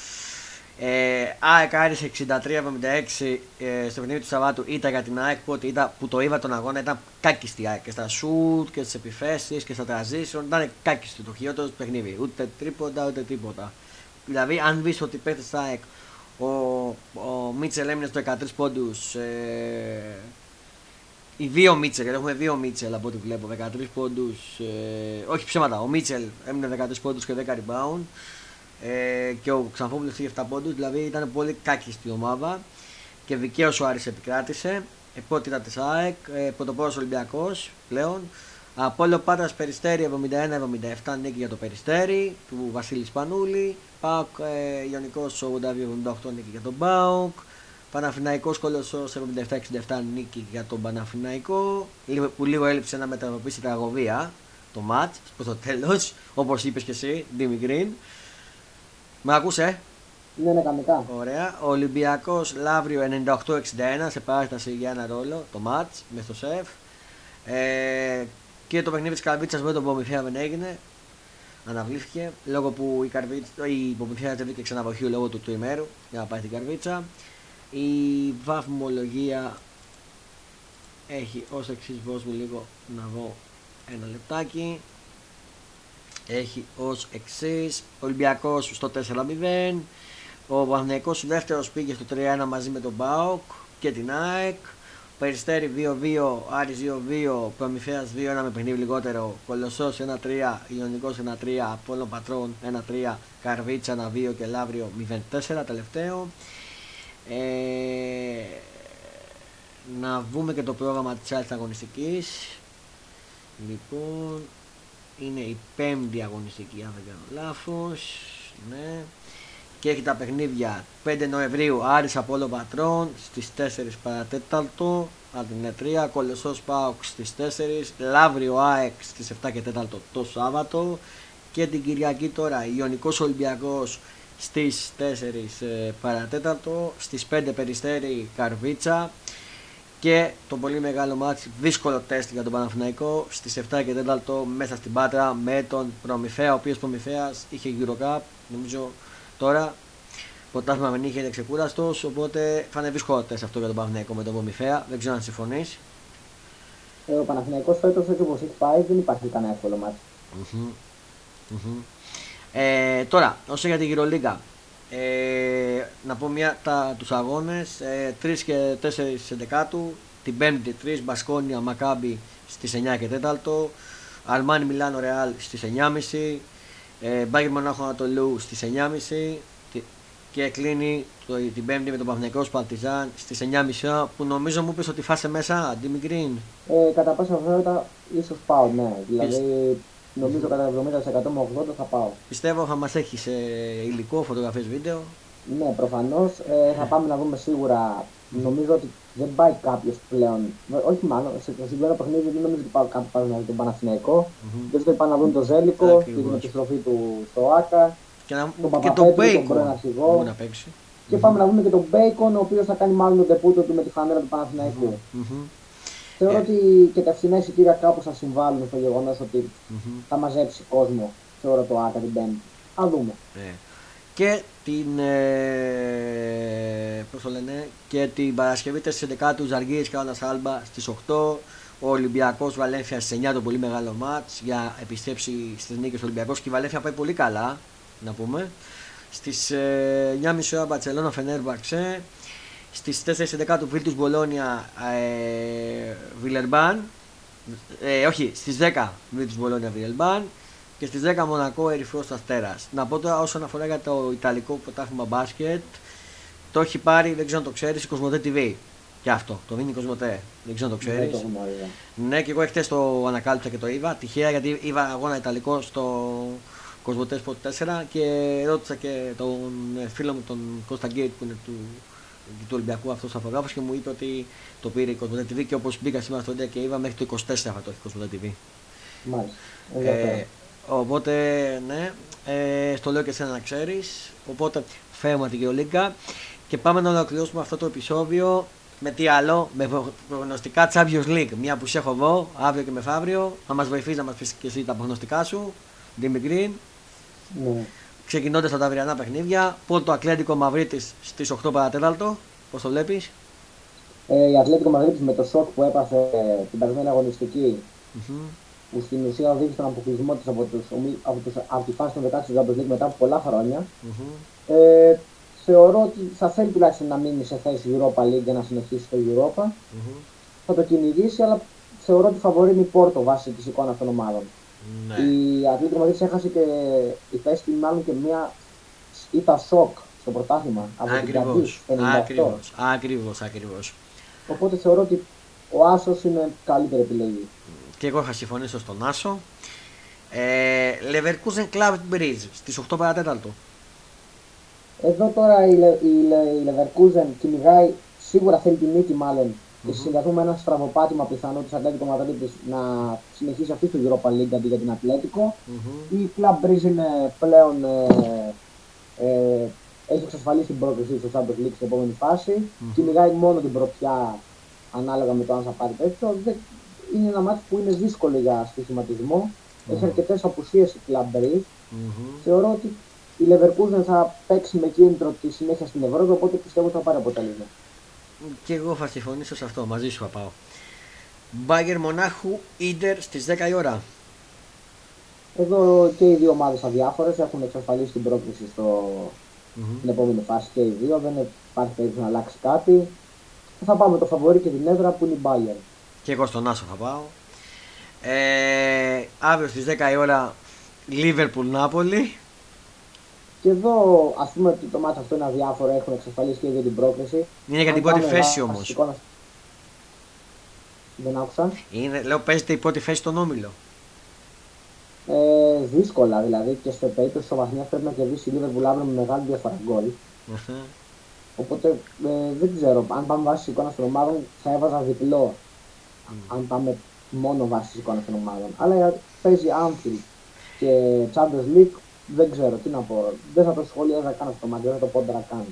[SPEAKER 1] Ε, ΑΕΚ Άρης 63-76 ε, στο παιχνίδι του Σαββάτου ήταν για την ΑΕΚ που, ότι ήταν, που το είδα τον αγώνα ήταν κάκιστη η ΑΕΚ και στα σουτ και στις επιθέσει και στα transition ήταν κάκιστη το χειρότερο του παιχνίδι ούτε τρίποτα ούτε τίποτα δηλαδή αν δεις ότι παίχτες στα ΑΕΚ ο, ο Μίτσελ έμεινε στο 13 πόντους ε, οι δύο Μίτσελ, γιατί έχουμε δύο Μίτσελ από ό,τι βλέπω, 13 πόντους. Ε, όχι ψέματα, ο Μίτσελ έμεινε 13 πόντους και 10 rebound. Ε, και ο Ξανθόπουλος είχε 7 πόντους, δηλαδή ήταν πολύ κάκη στην ομάδα. Και δικαίως ο Άρης επικράτησε. Επότητα τη ΑΕΚ, ε, πρωτοπόρος Ολυμπιακός πλέον. Απόλο Πάτρας Περιστέρη 71-77 νίκη για το Περιστέρι του Βασίλη Σπανούλη. Πάοκ ε, Ιωνικός 82-78 νίκη για τον Πάοκ. Παναφυναϊκός Κολοσσός 77-67 νίκη για τον Παναφυναϊκό λίγο- που λίγο έλειψε να μεταβοποιήσει τα αγωβία το μάτς προς το τέλος όπως είπες και εσύ Ντίμι Γκριν Με ακούσε
[SPEAKER 2] Ναι, ναι, κανονικά.
[SPEAKER 1] Ωραία. Ο Ολυμπιακός Λαύριο 98-61 σε παράσταση για ένα ρόλο το ματ με στο σεφ. Ε, και το παιχνίδι της Καρβίτσα με τον Πομιθέα δεν έγινε. Αναβλήθηκε λόγω που η, Καρβίτσα, η Πομιθέα δεν βρήκε ξαναβοχείο λόγω του του ημέρου για να πάει στην Καρβίτσα. Η βαθμολογία έχει ως εξής μου λίγο να δω ένα λεπτάκι έχει ως εξής Ολυμπιακός στο 4-0 ο Παναθηναϊκός δεύτερος πήγε στο 3-1 μαζί με τον ΠΑΟΚ και την ΑΕΚ Περιστέρι 2-2, Άρης 2-2, Προμηθέας 2-1 με παιχνίδι λιγότερο, Κολοσσός 1-3, Ιωνικός 1-3, Απόλλων Πατρών 1-3, Καρβίτσα 1-2 και Λαύριο 0-4 τελευταίο. Ε, να δούμε και το πρόγραμμα της άλλης αγωνιστικής. Λοιπόν, είναι η πέμπτη αγωνιστική αν δεν κάνω λάθος. Ναι. Και έχει τα παιχνίδια 5 Νοεμβρίου Άρης Απόλλω Πατρών στις 4 παρατέταλτο από την 3, Κολεσός Πάοξ στις 4, Λαύριο ΑΕΚ στις 7 και 4 το Σάββατο και την Κυριακή τώρα Ιωνικός Ολυμπιακός στις 4 ε, παρατέταρτο, στις 5 Περιστέρι Καρβίτσα και το πολύ μεγάλο μάτι, δύσκολο τεστ για τον Παναθηναϊκό στις 7 και 4 μέσα στην Πάτρα με τον Προμηθέα, ο οποίος Προμηθέας είχε Eurocup, νομίζω τώρα ποτάσμα δεν είχε ξεκούραστος, οπότε θα είναι δύσκολο τεστ αυτό για τον Παναθηναϊκό με τον Προμηθέα, δεν ξέρω αν συμφωνείς.
[SPEAKER 2] Ε, ο Παναθηναϊκός φέτος έτσι όπως έχει πάει δεν υπάρχει κανένα εύκολο μάτι. Mm-hmm.
[SPEAKER 1] Mm-hmm. Ε, τώρα, όσο για την Γυρολίγκα, ε, να πω μια τα, τους αγώνες, ε, 3 και 4 σε δεκάτου, την 5η 3, Μπασκόνια, Μακάμπι στις 9 και 4, Αρμάνι Μιλάνο Ρεάλ στις 9.30, ε, Μπάγκερ Μονάχο Ανατολού στις 9.30 και κλείνει το, την 5η με τον Παυνιακό Παρτιζάν στις 9.30 που νομίζω μου είπες ότι φάσε μέσα, Αντίμι Γκριν.
[SPEAKER 2] Ε, κατά πάσα βέβαια ίσως πάω, ναι. Δηλαδή Νομίζω κατά 70% με 80% θα πάω.
[SPEAKER 1] Πιστεύω θα μας έχει ε, υλικό, φωτογραφίες, βίντεο.
[SPEAKER 2] Ναι, προφανώς. Ε, θα πάμε να δούμε σίγουρα. Νομίζω ότι δεν πάει κάποιος πλέον. Όχι μάλλον, σε το συγκεκριμένο παιχνίδι δεν νομίζω ότι πάει κάποιος πάνω να δει τον Παναθηναϊκό. Mm-hmm. Δεν ξέρω πάνε να δουν τον Ζέλικο και την επιστροφή του στο ΟΑΚΑ.
[SPEAKER 1] Και, να... τον και τον Μπέικον.
[SPEAKER 2] Να παίξει. Και mm-hmm. πάμε να δούμε και τον Μπέικον, ο οποίος θα κάνει μάλλον τον ντεμπούτο του με τη φανέλα του Παναθηναϊκού. Mm-hmm. Θεωρώ ε. ότι και τα φθηνά εισιτήρια κάπως θα συμβάλλουν στο γεγονός ότι mm-hmm. θα μαζέψει κόσμο. Θεωρώ το ΆΚΑ την Πέμπτη. Α δούμε.
[SPEAKER 1] Ε. Και την, ε, πώς το λένε, και την Παρασκευή 4 του Ζαργύρης και Άλμπα στις 8 ο Ολυμπιακός Βαλένθια στις 9 το πολύ μεγάλο μάτς για επιστρέψει στις νίκες του Ολυμπιακού και η Βαλένθια πάει πολύ καλά, να πούμε. Στις ε, 9.30 ώρα Μπαρσελόνα Φενέρμπαξε. Στις 4 του Βίλτους Μπολόνια ε, Βιλερμπάν ε, όχι, στις 10 Βίλτους Μπολόνια Βιλερμπάν και στις 10 Μονακό Ερυφρός Αστέρας. Να πω τώρα όσον αφορά για το Ιταλικό πρωτάθλημα μπάσκετ το έχει πάρει, δεν ξέρω αν το ξέρεις, η Κοσμοτέ TV. Και αυτό, το δίνει η Κοσμοτέ. Δεν ξέρω αν το ξέρεις. Ναι, και εγώ χτε το ανακάλυψα και το είδα. Τυχαία γιατί είδα αγώνα Ιταλικό στο Κοσμοτέ Sport 4 και ρώτησα και τον φίλο μου τον Κώστα Γκέιτ που είναι του του Ολυμπιακού αυτός ο και μου είπε ότι το πήρε η Κοσμοτέ TV και όπως μπήκα σήμερα στο και είδα μέχρι το 24 θα το έχει η Κοσμοτέ TV.
[SPEAKER 2] Μάλιστα.
[SPEAKER 1] Ε, οπότε, ναι, ε, στο λέω και εσένα να ξέρεις. Οπότε, φέρουμε την Γεωλίγκα και πάμε να ολοκληρώσουμε αυτό το επεισόδιο με τι άλλο, με προγνωστικά Champions League. Μια που σε έχω εδώ, αύριο και μεθαύριο. Θα μας βοηθήσει να μας πεις και εσύ τα προγνωστικά σου. Ντίμι Green. Ναι ξεκινώντας τα αυριανά παιχνίδια. Πόρτο Ατλέντικο Μαυρίτη στις 8 παρατέταρτο. Πώς το βλέπεις;
[SPEAKER 2] Ε, η Ατλέντικο Μαυρίτη με το σοκ που έπαθε ε, την περασμένη αγωνιστική, mm-hmm. Που στην ουσία οδήγησε τον αποκλεισμό της από, τους, από, τους, από τη φάση των 16 του Champions μετά από πολλά χρόνια. Mm-hmm. Ε, θεωρώ ότι θα θέλει τουλάχιστον να μείνει σε θέση Europa League για να συνεχίσει στο Europa. Mm-hmm. Θα το κυνηγήσει, αλλά θεωρώ ότι φαβορεί η Πόρτο βάσει της εικόνας των ομάδων. Ναι. Η Ατλήτικο Μαδρίτη έχασε και η θέση του μάλλον και μια ήττα σοκ στο πρωτάθλημα από
[SPEAKER 1] ακριβώς, την Ακριβώς, ακριβώς, ακριβώς.
[SPEAKER 2] Οπότε θεωρώ ότι ο Άσος είναι καλύτερη επιλογή.
[SPEAKER 1] Και εγώ είχα συμφωνήσει στον Άσο. Ε, Leverkusen Club Bridge στις 8 παρατέταρτο.
[SPEAKER 2] Εδώ τώρα η, η, η Leverkusen κυνηγάει, σίγουρα θέλει τη νίκη μάλλον και συγκαθούμε ένα στραβοπάτημα πιθανό της Ατλέτικο Μαδρίτη να συνεχίσει αυτή τη Europa League αντί για την Ατλέτικο. Mm-hmm. Η Club Breeze είναι πλέον ε, ε, έχει εξασφαλίσει την πρόκληση στο Champions League στην επόμενη φάση. Mm-hmm. Κυνηγάει μόνο την πρωτιά ανάλογα με το αν θα πάρει τέτοιο. Είναι ένα μάτι που είναι δύσκολο για στοιχηματισμό. Mm-hmm. Έχει αρκετές απουσίες η κλαμπρή. Mm-hmm. Θεωρώ ότι η Leverkusen θα παίξει με κίνητρο τη συνέχεια στην Ευρώπη, οπότε πιστεύω ότι θα πάρει αποτέλεσμα.
[SPEAKER 1] Και εγώ θα συμφωνήσω σε αυτό, μαζί σου θα πάω. Μπάγκερ Μονάχου, Ιντερ στις 10 η ώρα.
[SPEAKER 2] Εδώ και οι δύο ομάδες αδιάφορες έχουν εξασφαλίσει την πρόκληση στο... mm-hmm. στην επόμενη φάση και οι δύο. Δεν υπάρχει περίπτωση να αλλάξει κάτι. Θα πάμε το φαβορή και την έδρα που είναι η Bayern.
[SPEAKER 1] Και εγώ στον Άσο θα πάω. Ε, αύριο στις 10 η ώρα Liverpool Νάπολη.
[SPEAKER 2] Και εδώ ας πούμε ότι το μάτι αυτό είναι αδιάφορο, έχουν εξασφαλίσει και για την πρόκληση.
[SPEAKER 1] Είναι για την πρώτη θέση όμως.
[SPEAKER 2] Δεν άκουσα.
[SPEAKER 1] Είναι, λέω παίζεται η πρώτη θέση στον όμιλο.
[SPEAKER 2] Ε, δύσκολα δηλαδή και στο περίπτωση τη βαθμία πρέπει να κερδίσει η Liverpool αύριο με μεγάλη διαφορά γκολ. Uh-huh. Οπότε ε, δεν ξέρω. Αν πάμε βάσει εικόνας των ομάδων θα έβαζα διπλό. Mm. Αν πάμε μόνο βάσει εικόνα των ομάδων. Αλλά παίζει Anfield και Champions League δεν ξέρω τι να πω. Δεν θα το σχολιάζα καν αυτό το μάτι, δεν θα το πόντρα καν.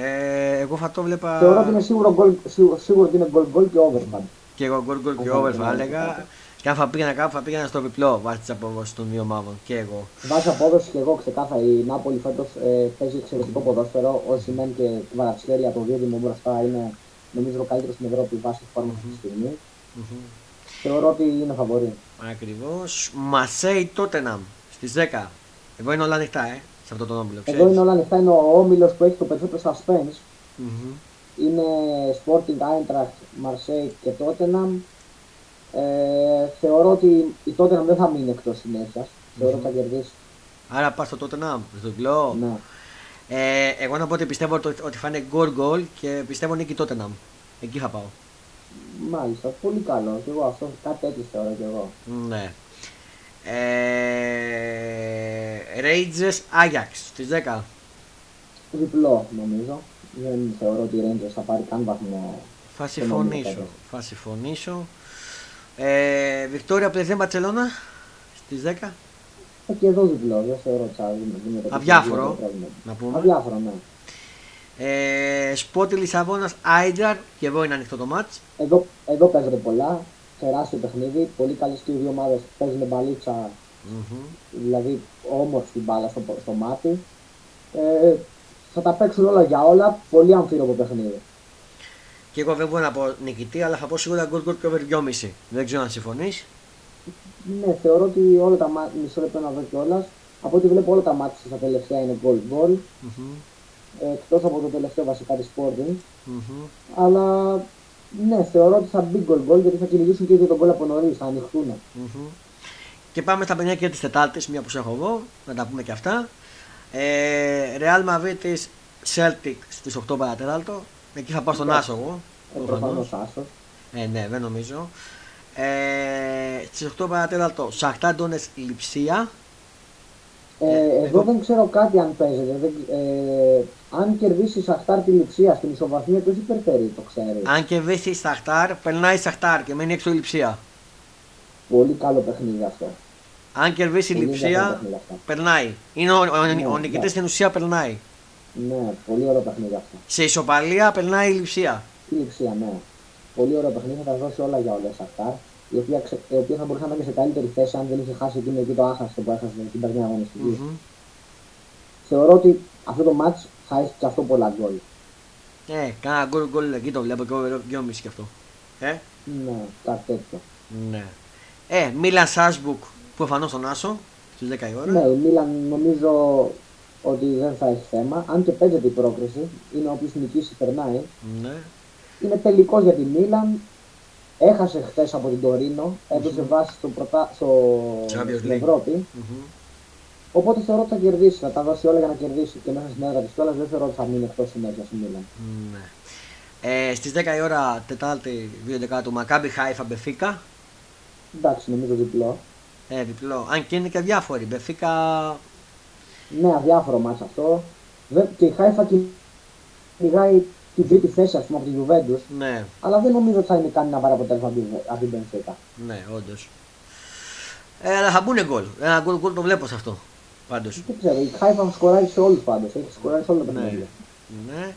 [SPEAKER 1] Ε, εγώ θα το βλέπα.
[SPEAKER 2] Θεωρώ ότι είναι σίγουρο, goal, σίγουρο, σίγουρο ότι είναι goal goal και overfan.
[SPEAKER 1] Και εγώ goal goal και over θα έλεγα. Και αν θα πήγαινα κάπου θα πήγαινα στο διπλό βάσει τη απόδοση των δύο ομάδων. Και εγώ.
[SPEAKER 2] Βάσει απόδοση και εγώ ξεκάθαρα. Η Νάπολη φέτος ε, παίζει εξαιρετικό ποδόσφαιρο. Ο Σιμέν και η Βαρατσχέρι από δύο δήμο μπροστά είναι νομίζω ο καλύτερος στην Ευρώπη βάσει της φόρμα αυτή τη στιγμή. Mm-hmm. Θεωρώ ότι είναι φαβορή.
[SPEAKER 1] Ακριβώς. Μασέι Τότεναμ στις 10. Εγώ είναι όλα ανοιχτά, ε, σε αυτό το όμιλο.
[SPEAKER 2] Εδώ είναι όλα ανοιχτά. Είναι ο όμιλος που έχει το περισσότερο suspense. Mm-hmm. Είναι Sporting Eintracht, Marseille και Tottenham. Ε, θεωρώ ότι η Tottenham δεν θα μείνει εκτός συνέχεια. Mm-hmm. Θεωρώ ότι θα κερδίσει.
[SPEAKER 1] Άρα πας στο Tottenham, στο διπλό.
[SPEAKER 2] Ναι.
[SPEAKER 1] Ε, εγώ να πω ότι πιστεύω ότι θα είναι goal goal και πιστεύω νίκη Tottenham. Εκεί θα πάω.
[SPEAKER 2] Μάλιστα, πολύ καλό. Και εγώ αυτό κάτι έτσι θεωρώ και εγώ.
[SPEAKER 1] Ναι. Ε, Rangers Ajax στις 10.
[SPEAKER 2] Διπλό νομίζω. Δεν θεωρώ ότι οι Rangers θα πάρει καν βαθμό.
[SPEAKER 1] Θα συμφωνήσω. Θα συμφωνήσω. Ε, Βικτόρια Πλεζέ Μπαρσελόνα στις 10.
[SPEAKER 2] Ε, και εδώ διπλό, δεν θεωρώ ότι θα
[SPEAKER 1] Αδιάφορο. Να πούμε.
[SPEAKER 2] Αδιάφορο, ναι.
[SPEAKER 1] Ε, Σπότι Λισαβόνας Άιτζαρ και εδώ είναι ανοιχτό το μάτς.
[SPEAKER 2] Εδώ, εδώ παίζονται πολλά τεράστιο παιχνίδι. Πολύ καλές και οι δύο ομάδες παίζουν μπαλίτσα. Mm-hmm. Δηλαδή όμορφη μπάλα στο, στο μάτι. Ε, θα τα παίξουν όλα για όλα. Πολύ αμφίροπο παιχνίδι.
[SPEAKER 1] Και εγώ δεν μπορώ να πω νικητή, αλλά θα πω σίγουρα γκολ γκολ και over 2,5. Δεν ξέρω αν συμφωνείς.
[SPEAKER 2] Ναι, θεωρώ ότι όλα τα μάτια. Μισό λεπτό να δω κιόλας. Από ό,τι βλέπω όλα τα μάτια στα τελευταία είναι γκολ γκολ. Mm-hmm. Εκτός από το τελευταίο βασικά της Sporting. Mm-hmm. Αλλά ναι, θεωρώ ότι θα μπει γκολ γκολ γιατί θα κυνηγήσουν και οι δύο τον γκολ από νωρίς, θα ανοιχτούν. Mm-hmm.
[SPEAKER 1] Και πάμε στα παιδιά και τη Τετάρτης, μία που έχω εγώ, να τα πούμε και αυτά. Ε, Real Madrid Celtic στις 8 παρατέταρτο. Εκεί θα πάω στον Άσο εγώ.
[SPEAKER 2] Ε, Προφανώς Άσο.
[SPEAKER 1] Ε, ναι, δεν νομίζω. Ε, Στις 8 παρατέταρτο Σαχτάντονε Λιψία.
[SPEAKER 2] Ε, εδώ δεν ξέρω κάτι αν παίζεται. Δεν, ε, αν κερδίσεις η Σαχτάρ τη λειψία στην ισοβαθμία, ποιο υπερφέρει, το ξέρεις.
[SPEAKER 1] Αν κερδίσεις η Σαχτάρ, περνάει η Σαχτάρ και μένει έξω η λειψία.
[SPEAKER 2] Πολύ καλό παιχνίδι αυτό.
[SPEAKER 1] Αν κερδίσει η λειψία, περνάει. Είναι ο, ο, ο, ναι, ο νικητής ναι. στην ουσία περνάει.
[SPEAKER 2] Ναι, πολύ ωραίο παιχνίδι αυτό.
[SPEAKER 1] Σε ισοπαλία περνάει η λειψία.
[SPEAKER 2] Η λειψία, ναι. Πολύ ωραίο παιχνίδι, θα τα δώσει όλα για όλα η Σαχτάρ η οποία, η οποία θα μπορούσε να είναι σε καλύτερη θέση αν δεν είχε χάσει εκείνο εκεί το άχαστο που έχασε στην περνιά αγωνιστική. Mm-hmm. Θεωρώ ότι αυτό το match θα έχει και αυτό πολλά γκολ.
[SPEAKER 1] Ε, κάνα γκολ γκολ εκεί το βλέπω και εγώ δυόμιση και αυτό. Ε;
[SPEAKER 2] Ναι, κάτι τέτοιο.
[SPEAKER 1] Ναι. Ε, Μίλαν Σάσμπουκ προφανώς τον Άσο στις 10 η ώρα.
[SPEAKER 2] Ναι, η Μίλαν νομίζω ότι δεν θα έχει θέμα. Αν και παίζεται η πρόκριση, είναι όποιο νικήσει περνάει.
[SPEAKER 1] Ναι.
[SPEAKER 2] Είναι τελικός για τη Μίλαν. Έχασε χθες από την Τωρίνο, έδωσε mm-hmm. βάση στο πρωτά... στο... στην Ευρώπη. Mm-hmm. Οπότε θεωρώ ότι θα κερδίσει, θα τα δώσει όλα για να κερδίσει και μέσα στην έδρα της κιόλας δεν θεωρώ ότι θα μείνει εκτός συνέχεια στη Μίλαν.
[SPEAKER 1] Ναι. Ε, Στις 10 η ώρα, Τετάρτη, 2 του Μακάμπι Χάιφα Μπεφίκα.
[SPEAKER 2] Εντάξει, νομίζω διπλό.
[SPEAKER 1] Ε, διπλό. Αν και είναι και αδιάφορη. Μπεφίκα.
[SPEAKER 2] Ναι, αδιάφορο μάτσα αυτό. Και η Χάιφα κυνηγάει την τρίτη θέση ας πούμε, από τη Juventus.
[SPEAKER 1] Ναι.
[SPEAKER 2] Αλλά δεν νομίζω ότι θα είναι κανένα παραποτέλεσμα από την Benfica.
[SPEAKER 1] Ναι, όντως. Ε, αλλά θα μπουν γκολ. Ένα γκολ, γκολ το βλέπω σε αυτό. Πάντως.
[SPEAKER 2] Δεν ξέρω, η Χάιφα σκοράρει σε όλους πάντως. Έχει σκοράρει σε όλα τα
[SPEAKER 1] Ναι.
[SPEAKER 2] παιχνίδια.
[SPEAKER 1] ναι.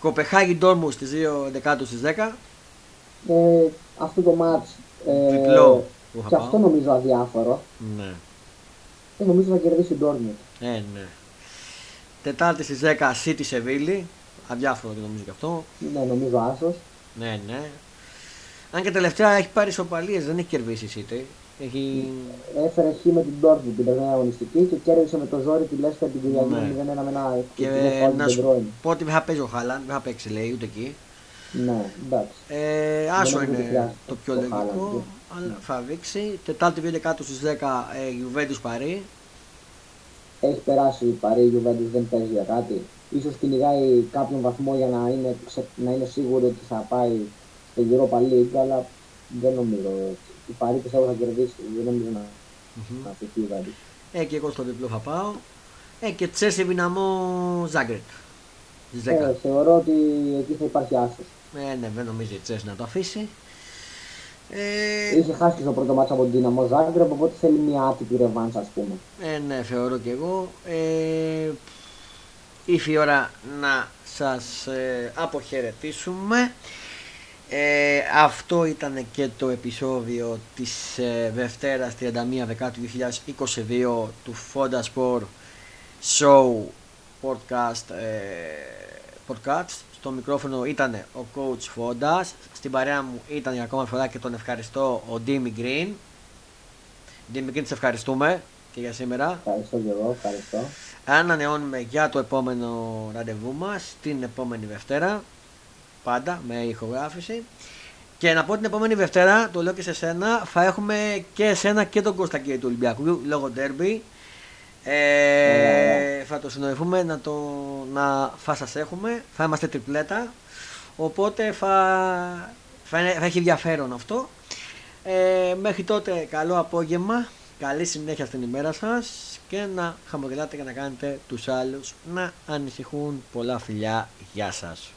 [SPEAKER 1] Κοπεχάγη Ντόρμου στις 2 δεκάτους στις 10.
[SPEAKER 2] Ε, αυτό το μάτς ε,
[SPEAKER 1] Διπλό που θα
[SPEAKER 2] και
[SPEAKER 1] πάω.
[SPEAKER 2] αυτό νομίζω αδιάφορο.
[SPEAKER 1] Ναι.
[SPEAKER 2] Ε, νομίζω θα κερδίσει η Ντόρμουντ.
[SPEAKER 1] Ε, ναι. Τετάρτη στις 10 City Σεβίλη. Αδιάφορο και νομίζω και αυτό.
[SPEAKER 2] Ναι, νομίζω άσος.
[SPEAKER 1] Ναι, ναι. Αν και τελευταία έχει πάρει ισοπαλίες, δεν έχει κερδίσει η City. Έχει...
[SPEAKER 2] Έφερε χ με την Ντόρμουντ την περσμένη αγωνιστική και κέρδισε με το ζόρι τη Λέστερ την Κυριακή
[SPEAKER 1] Ναι.
[SPEAKER 2] με 0-1 με ένα
[SPEAKER 1] Και
[SPEAKER 2] εκπληκτικό φάουλ
[SPEAKER 1] να
[SPEAKER 2] του
[SPEAKER 1] σου
[SPEAKER 2] De Bruyne.
[SPEAKER 1] πω ότι δεν θα παίζει ο Χάλαν, δεν θα παίξει λέει ούτε εκεί.
[SPEAKER 2] Ναι, εντάξει.
[SPEAKER 1] Ε, άσο
[SPEAKER 2] νομίζω ότι
[SPEAKER 1] είναι
[SPEAKER 2] χρειάζεται
[SPEAKER 1] το πιο
[SPEAKER 2] το
[SPEAKER 1] λογικό,
[SPEAKER 2] Haaland,
[SPEAKER 1] αλλά θα δείξει. Τετάρτη 2 κάτω στις 10 ε, Juventus Παρί.
[SPEAKER 2] Έχει περάσει η Παρή, η Juventus δεν παίζει για κάτι. Ίσως κυνηγάει κάποιον βαθμό για να είναι, ξε- να είναι σίγουρο ότι θα πάει στο Europa League, αλλά δεν νομίζω. Η Παρή πιστεύω θα κερδίσει, δεν νομίζω να, να φύγει η Juventus.
[SPEAKER 1] Ε, και εγώ στο διπλό θα πάω. Ε, και Τσέσι δυναμό Ζάγκρετ. Στις 10.
[SPEAKER 2] Ε, θεωρώ ότι εκεί θα υπάρχει άσος.
[SPEAKER 1] Ε, ναι, δεν νομίζει η Τσέσι να το αφήσει. Ε,
[SPEAKER 2] Είχε χάσει και στο πρώτο μάτσα από την Δυναμό Ζάγκρεπ, οπότε θέλει μια άτυπη ρεβάνς ας πούμε.
[SPEAKER 1] ε, ναι, θεωρώ και εγώ. Ε, ήρθε η ώρα να σας ε, αποχαιρετήσουμε. Ε, αυτό ήταν και το επεισόδιο της ε, Δευτέρας 31 Δεκάτου 2022 του Fonda Sport Show podcast, ε, podcast. Στο μικρόφωνο ήταν ο coach Fondas. Στην παρέα μου ήταν για ακόμα φορά και τον ευχαριστώ ο Ντίμι Green. Ντίμι Green, σε ευχαριστούμε και για σήμερα.
[SPEAKER 2] Ευχαριστώ και εγώ, ευχαριστώ.
[SPEAKER 1] Ανανεώνουμε για το επόμενο ραντεβού μας την επόμενη Δευτέρα. Πάντα με ηχογράφηση. Και να πω την επόμενη Δευτέρα, το λέω και σε σένα, θα έχουμε και εσένα και τον Κώστα κύριε του Ολυμπιακού λόγω ντέρμπι. Ε, θα το συνοηθούμε να, το, να θα σας έχουμε, θα είμαστε τριπλέτα. Οπότε θα, θα, είναι- θα έχει ενδιαφέρον αυτό. Ε, μέχρι τότε καλό απόγευμα, καλή συνέχεια στην ημέρα σας και να χαμογελάτε και να κάνετε τους άλλους να ανησυχούν πολλά φιλιά. Γεια σας.